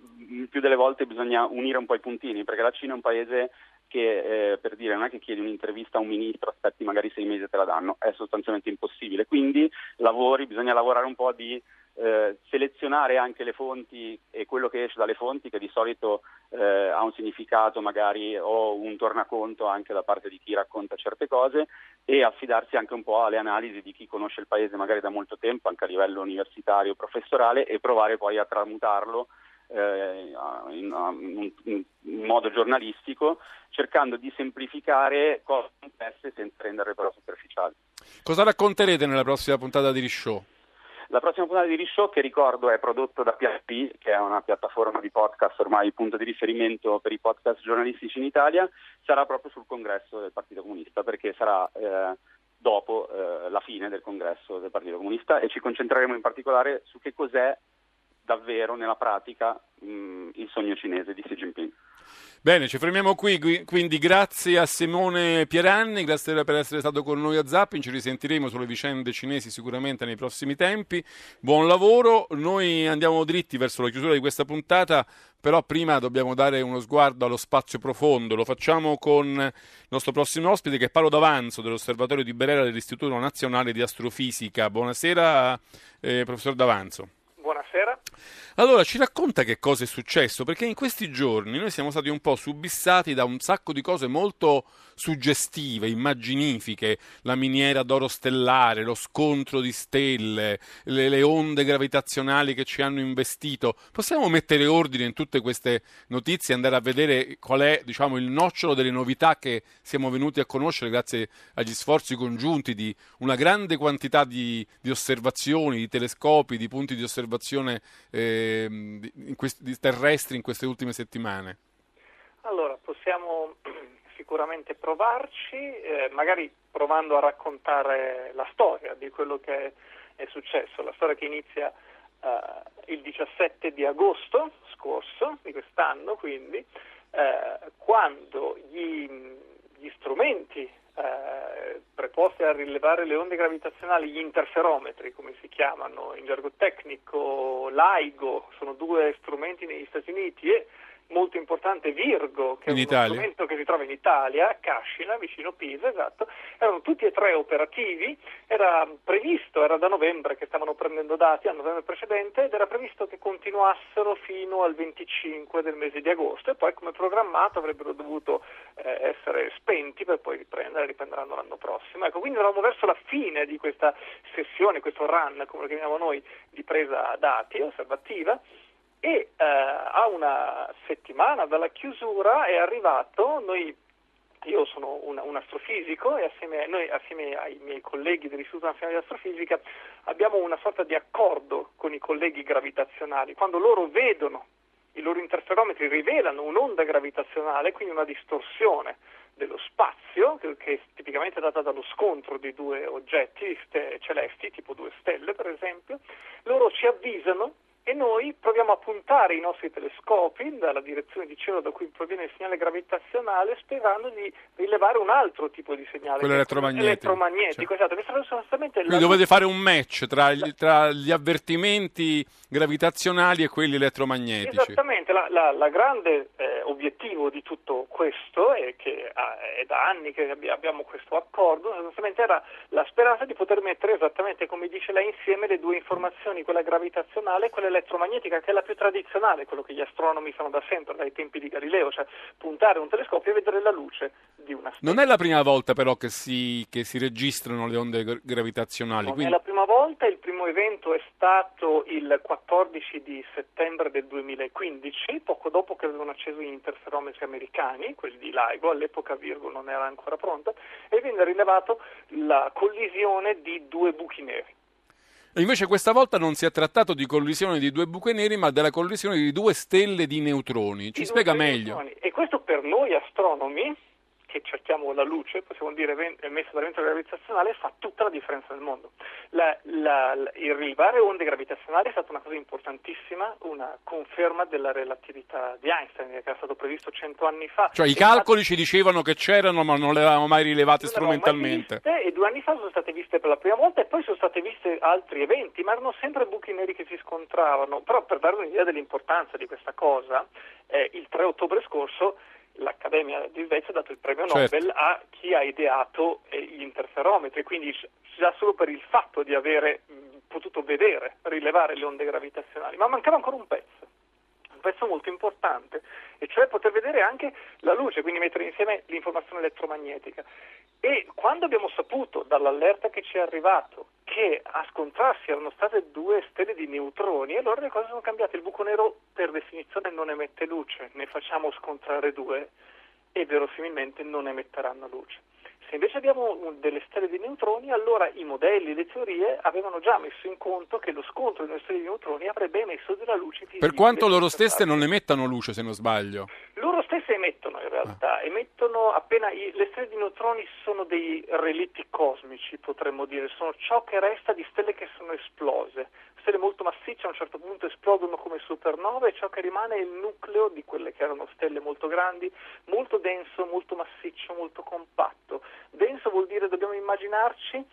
più delle volte bisogna unire un po' i puntini, perché la Cina è un paese che eh, per dire non è che chiedi un'intervista a un ministro, aspetti magari sei mesi e te la danno, è sostanzialmente impossibile. Quindi lavori, bisogna lavorare un po' di eh, selezionare anche le fonti e quello che esce dalle fonti, che di solito eh, ha un significato magari o un tornaconto anche da parte di chi racconta certe cose e affidarsi anche un po' alle analisi di chi conosce il paese magari da molto tempo, anche a livello universitario professorale, e provare poi a tramutarlo eh, in, in, in, modo giornalistico, cercando di semplificare cose complesse senza renderle però superficiali. Cosa racconterete nella prossima puntata di Rishow? La prossima puntata di Rishow, che ricordo è prodotto da PHP, che è una piattaforma di podcast ormai punto di riferimento per i podcast giornalistici in Italia, sarà proprio sul congresso del Partito Comunista, perché sarà eh, dopo eh, la fine del congresso del Partito Comunista e ci concentreremo in particolare su che cos'è davvero nella pratica mh, il sogno cinese di Xi Jinping. Bene, ci fermiamo qui, quindi grazie a Simone Pieranni, grazie per essere stato con noi a Zapping, ci risentiremo sulle vicende cinesi sicuramente nei prossimi tempi, buon lavoro, noi andiamo dritti verso la chiusura di questa puntata, però prima dobbiamo dare uno sguardo allo spazio profondo, lo facciamo con il nostro prossimo ospite che è Paolo D'Avanzo dell'Osservatorio di Berera dell'Istituto Nazionale di Astrofisica, buonasera eh, professor D'Avanzo. Allora, ci racconta che cosa è successo? Perché in questi giorni noi siamo stati un po' subissati da un sacco di cose molto suggestive, immaginifiche, la miniera d'oro stellare, lo scontro di stelle, le, le onde gravitazionali che ci hanno investito. Possiamo mettere ordine in tutte queste notizie e andare a vedere qual è, diciamo, il nocciolo delle novità che siamo venuti a conoscere grazie agli sforzi congiunti di una grande quantità di, di osservazioni, di telescopi, di punti di osservazione eh, in questi, di terrestri in queste ultime settimane? Allora, possiamo sicuramente provarci, eh, magari provando a raccontare la storia di quello che è successo, la storia che inizia eh, il 17 di agosto scorso, di quest'anno quindi, eh, quando gli, gli strumenti eh, preposti a rilevare le onde gravitazionali, gli interferometri come si chiamano in gergo tecnico, LIGO, sono due strumenti negli Stati Uniti e molto importante Virgo, che in è uno strumento che si trova in Italia, a Cascina, vicino Pisa, esatto, erano tutti e tre operativi, era previsto, era da novembre che stavano prendendo dati, a novembre precedente, ed era previsto che continuassero fino al 25 del mese di agosto e poi come programmato avrebbero dovuto eh, essere spenti per poi riprendere, riprenderanno l'anno prossimo. Ecco, quindi eravamo verso la fine di questa sessione, questo run, come lo chiamiamo noi, di presa dati osservativa e eh, a una settimana dalla chiusura è arrivato, noi, io sono un, un astrofisico e assieme, noi assieme ai miei colleghi dell'Istituto Nazionale di Astrofisica abbiamo una sorta di accordo con i colleghi gravitazionali, quando loro vedono i loro interferometri rivelano un'onda gravitazionale, quindi una distorsione dello spazio, che, che è tipicamente data dallo scontro di due oggetti ste- celesti, tipo due stelle per esempio, loro ci avvisano e noi proviamo a puntare i nostri telescopi dalla direzione di cielo da cui proviene il segnale gravitazionale sperando di rilevare un altro tipo di segnale Quello elettromagnetico. elettromagnetico, esatto, sarà sostanzialmente Quindi la dovete fare un match tra gli, tra gli avvertimenti gravitazionali e quelli elettromagnetici. Esattamente, la, la- la grande eh, obiettivo di tutto questo è che ah, è da anni che abbi- abbiamo questo accordo, sostanzialmente era la speranza di poter mettere esattamente come dice lei insieme le due informazioni, quella gravitazionale e quella elettromagnetica, che è la più tradizionale, quello che gli astronomi fanno da sempre, dai tempi di Galileo, cioè puntare un telescopio e vedere la luce di una stella. Non è la prima volta però che si, che si registrano le onde gra- gravitazionali. Non quindi- è la prima volta, il primo evento è stato il 14 di settembre del 2015, poco dopo che avevano acceso gli interferometri americani, quelli di LIGO, all'epoca Virgo non era ancora pronta, e venne rilevato la collisione di due buchi neri. Invece questa volta non si è trattato di collisione di due buche neri, ma della collisione di due stelle di neutroni. Ci Di spiega meglio. neutroni. E questo per noi astronomi, che cerchiamo la luce, possiamo dire emessa dall'evento gravitazionale, fa tutta la differenza nel mondo. La- la- il rilevare onde gravitazionali è stata una cosa importantissima, una conferma della relatività di Einstein, che era stato previsto cento anni fa. Cioè i calcoli ci dicevano che c'erano, ma non le avevamo mai rilevate erano mai strumentalmente. viste, e due anni fa sono state viste per la prima volta e poi sono state viste altri eventi, ma erano sempre buchi neri che si scontravano. Però per dare un'idea dell'importanza di questa cosa, eh, il 3 ottobre scorso l'Accademia di Svezia ha dato il premio Certo. Nobel a chi ha ideato eh, gli interferometri, quindi già solo per il fatto di avere potuto vedere, rilevare le onde gravitazionali, ma mancava ancora un pezzo pezzo molto importante, e cioè poter vedere anche la luce, quindi mettere insieme l'informazione elettromagnetica. E quando abbiamo saputo dall'allerta che ci è arrivato che a scontrarsi erano state due stelle di neutroni, allora le cose sono cambiate. Il buco nero per definizione non emette luce, ne facciamo scontrare due e verosimilmente non emetteranno luce. Se invece abbiamo delle stelle di neutroni, allora i modelli, le teorie avevano già messo in conto che lo scontro di stelle di neutroni avrebbe emesso della luce visibile. Per quanto loro stesse non emettano luce, se non sbaglio. Loro stesse emettono in realtà, emettono appena i- le stelle di neutroni sono dei relitti cosmici, potremmo dire, sono ciò che resta di stelle che sono esplose. Stelle molto massicce a un certo punto esplodono come supernove e ciò che rimane è il nucleo di quelle che erano stelle molto grandi, molto denso, molto massiccio, molto compatto. Denso vuol dire dobbiamo immaginarci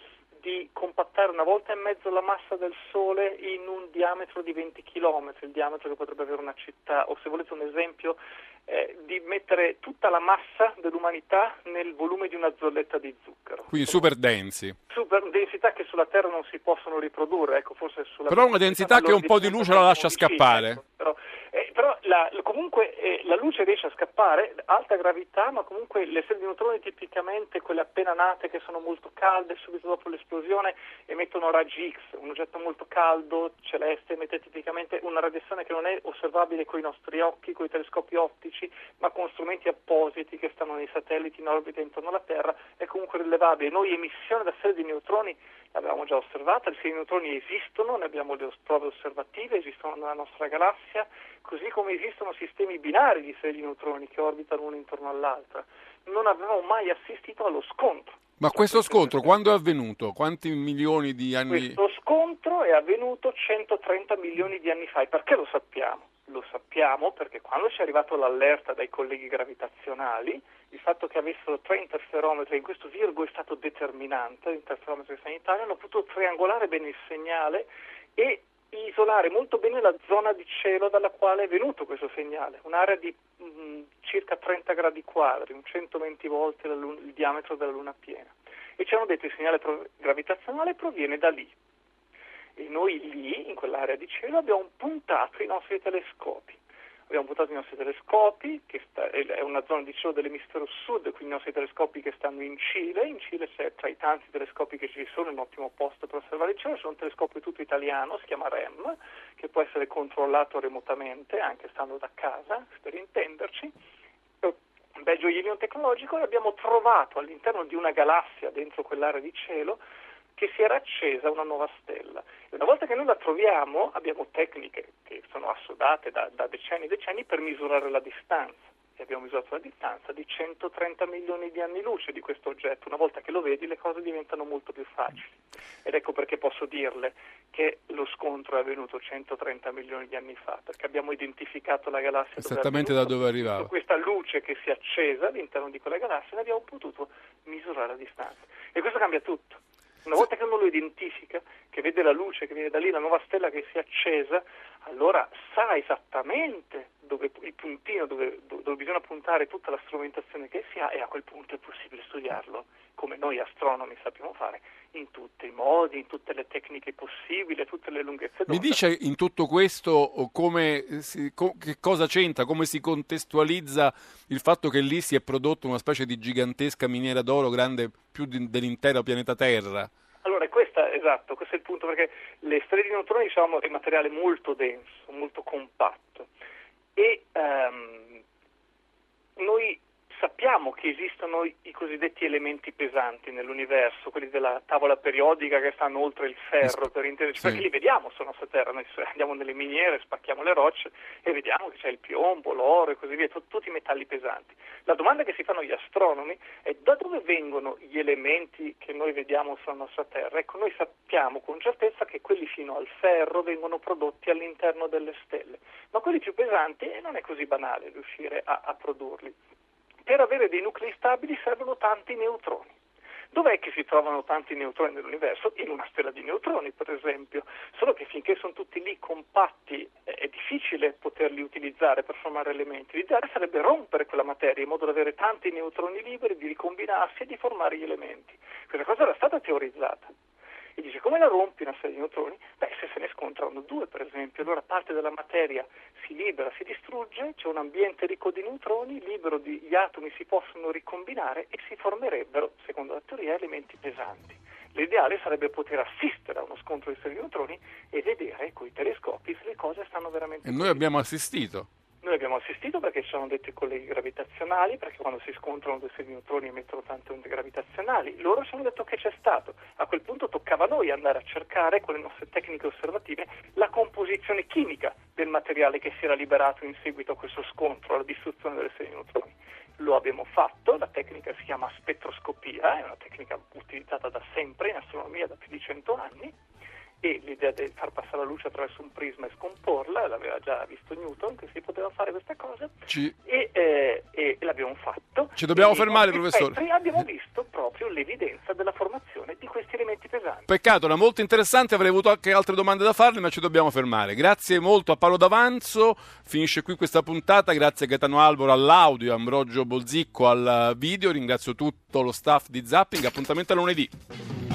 di compattare una volta e mezzo la massa del Sole in un diametro di 20 km, il diametro che potrebbe avere una città, o se volete un esempio, eh, di mettere tutta la massa dell'umanità nel volume di una zolletta di zucchero. Quindi super densi. Super densità che sulla Terra non si possono riprodurre, ecco, forse sulla Però una densità che un po' di luce la lascia scappare. Ecco, però eh, però la, comunque eh, la luce riesce a scappare, alta gravità, ma comunque le stelle di neutroni tipicamente quelle appena nate che sono molto calde, subito dopo l'esplosione emettono raggi X, un oggetto molto caldo, celeste, emette tipicamente una radiazione che non è osservabile con i nostri occhi, con i telescopi ottici, ma con strumenti appositi che stanno nei satelliti in orbita intorno alla Terra, è comunque rilevabile. Noi emissione da stelle di neutroni l'abbiamo già osservata, le stelle di neutroni esistono, ne abbiamo le prove osservative, esistono nella nostra galassia, così come esistono sistemi binari di stelle di neutroni che orbitano una intorno all'altra. Non avevamo mai assistito allo scontro. Ma questo scontro quando è avvenuto? Quanti milioni di anni? Questo scontro è avvenuto 130 milioni di anni fa e perché lo sappiamo? Lo sappiamo perché quando ci è arrivato l'allerta dai colleghi gravitazionali, il fatto che avessero tre interferometri, in questo Virgo è stato determinante, l'interferometro sanitario, hanno potuto triangolare bene il segnale e isolare molto bene la zona di cielo dalla quale è venuto questo segnale, un'area di mh, mm, circa 30 gradi quadri, un 120 volte il diametro della Luna piena. E ci hanno detto che il segnale pro- gravitazionale proviene da lì. E noi lì, in quell'area di cielo, abbiamo puntato i nostri telescopi abbiamo puntato i nostri telescopi, che sta, è una zona di cielo dell'emisfero sud, quindi i nostri telescopi che stanno in Cile, in Cile c'è tra i tanti telescopi che ci sono, un ottimo posto per osservare il cielo, c'è un telescopio tutto italiano, si chiama REM, che può essere controllato remotamente, anche stando da casa, per intenderci, un bel gioiellino tecnologico e abbiamo trovato all'interno di una galassia dentro quell'area di cielo che si era accesa una nuova stella. E una volta che noi la troviamo abbiamo tecniche che sono assodate da, da decenni e decenni per misurare la distanza. E abbiamo misurato la distanza di 130 milioni di anni luce di questo oggetto. Una volta che lo vedi le cose diventano molto più facili. Ed ecco perché posso dirle che lo scontro è avvenuto 130 milioni di anni fa, perché abbiamo identificato la galassia esattamente dove da dove arrivava. Questa luce che si è accesa all'interno di quella galassia e abbiamo potuto misurare la distanza. E questo cambia tutto. Una volta che uno lo identifica, che vede la luce che viene da lì, la nuova stella che si è accesa, allora sa esattamente dove, il puntino dove, dove, bisogna puntare tutta la strumentazione che si ha e a quel punto è possibile studiarlo, come noi astronomi sappiamo fare, in tutti i modi, in tutte le tecniche possibili, tutte le lunghezze d'onda. Mi dice in tutto questo come si, co, che cosa c'entra, come si contestualizza il fatto che lì si è prodotto una specie di gigantesca miniera d'oro grande più di, dell'intero pianeta Terra? Esatto, questo è il punto, perché le stelle di neutroni diciamo, è materiale molto denso, molto compatto. E um, noi sappiamo che esistono i cosiddetti elementi pesanti nell'universo, quelli della tavola periodica che stanno oltre il ferro, per intenderci, sì. perché li vediamo sulla nostra Terra, noi andiamo nelle miniere, spacchiamo le rocce e vediamo che c'è il piombo, l'oro e così via, t- tutti i metalli pesanti. La domanda che si fanno gli astronomi è da dove vengono gli elementi che noi vediamo sulla nostra Terra? Ecco, noi sappiamo con certezza che quelli fino al ferro vengono prodotti all'interno delle stelle, ma quelli più pesanti eh, non è così banale riuscire a, a produrli per avere dei nuclei stabili servono tanti neutroni. Dov'è che si trovano tanti neutroni nell'universo? In una stella di neutroni, per esempio. Solo che finché sono tutti lì compatti è difficile poterli utilizzare per formare elementi. L'ideale sarebbe rompere quella materia in modo da avere tanti neutroni liberi di ricombinarsi e di formare gli elementi. Questa cosa era stata teorizzata e dice come la rompi una serie di neutroni? Beh, se se ne scontrano due per esempio, allora parte della materia si libera, si distrugge, c'è un ambiente ricco di neutroni, libero di, gli atomi si possono ricombinare e si formerebbero, secondo la teoria, elementi pesanti. L'ideale sarebbe poter assistere a uno scontro di serie di neutroni e vedere con i telescopi se le cose stanno veramente. E noi abbiamo assistito. Noi abbiamo assistito perché ci sono detti colleghi gravitazionali, perché quando si scontrano due serie di neutroni emettono tante onde gravitazionali. Loro ci hanno detto che c'è stato. A quel punto toccava a noi andare a cercare con le nostre tecniche osservative la composizione chimica del materiale che si era liberato in seguito a questo scontro, alla distruzione delle serie di neutroni. Lo abbiamo fatto, la tecnica si chiama spettroscopia, è una tecnica utilizzata da sempre in astronomia da più di 100 anni e l'idea di far passare la luce attraverso un prisma e scomporla, l'aveva già visto Newton che si poteva fare questa cosa Ci, e, eh, e l'abbiamo fatto. ci dobbiamo E fermare, professore. spettri abbiamo visto proprio l'evidenza della formazione di questi elementi pesanti. Peccato, era molto interessante, avrei avuto anche altre domande da farle, ma ci dobbiamo fermare. Grazie molto a Paolo D'Avanzo, finisce qui questa puntata, grazie a Gaetano Alboro all'audio, a Ambrogio Bolzicco al video, ringrazio tutto lo staff di Zapping, appuntamento a lunedì.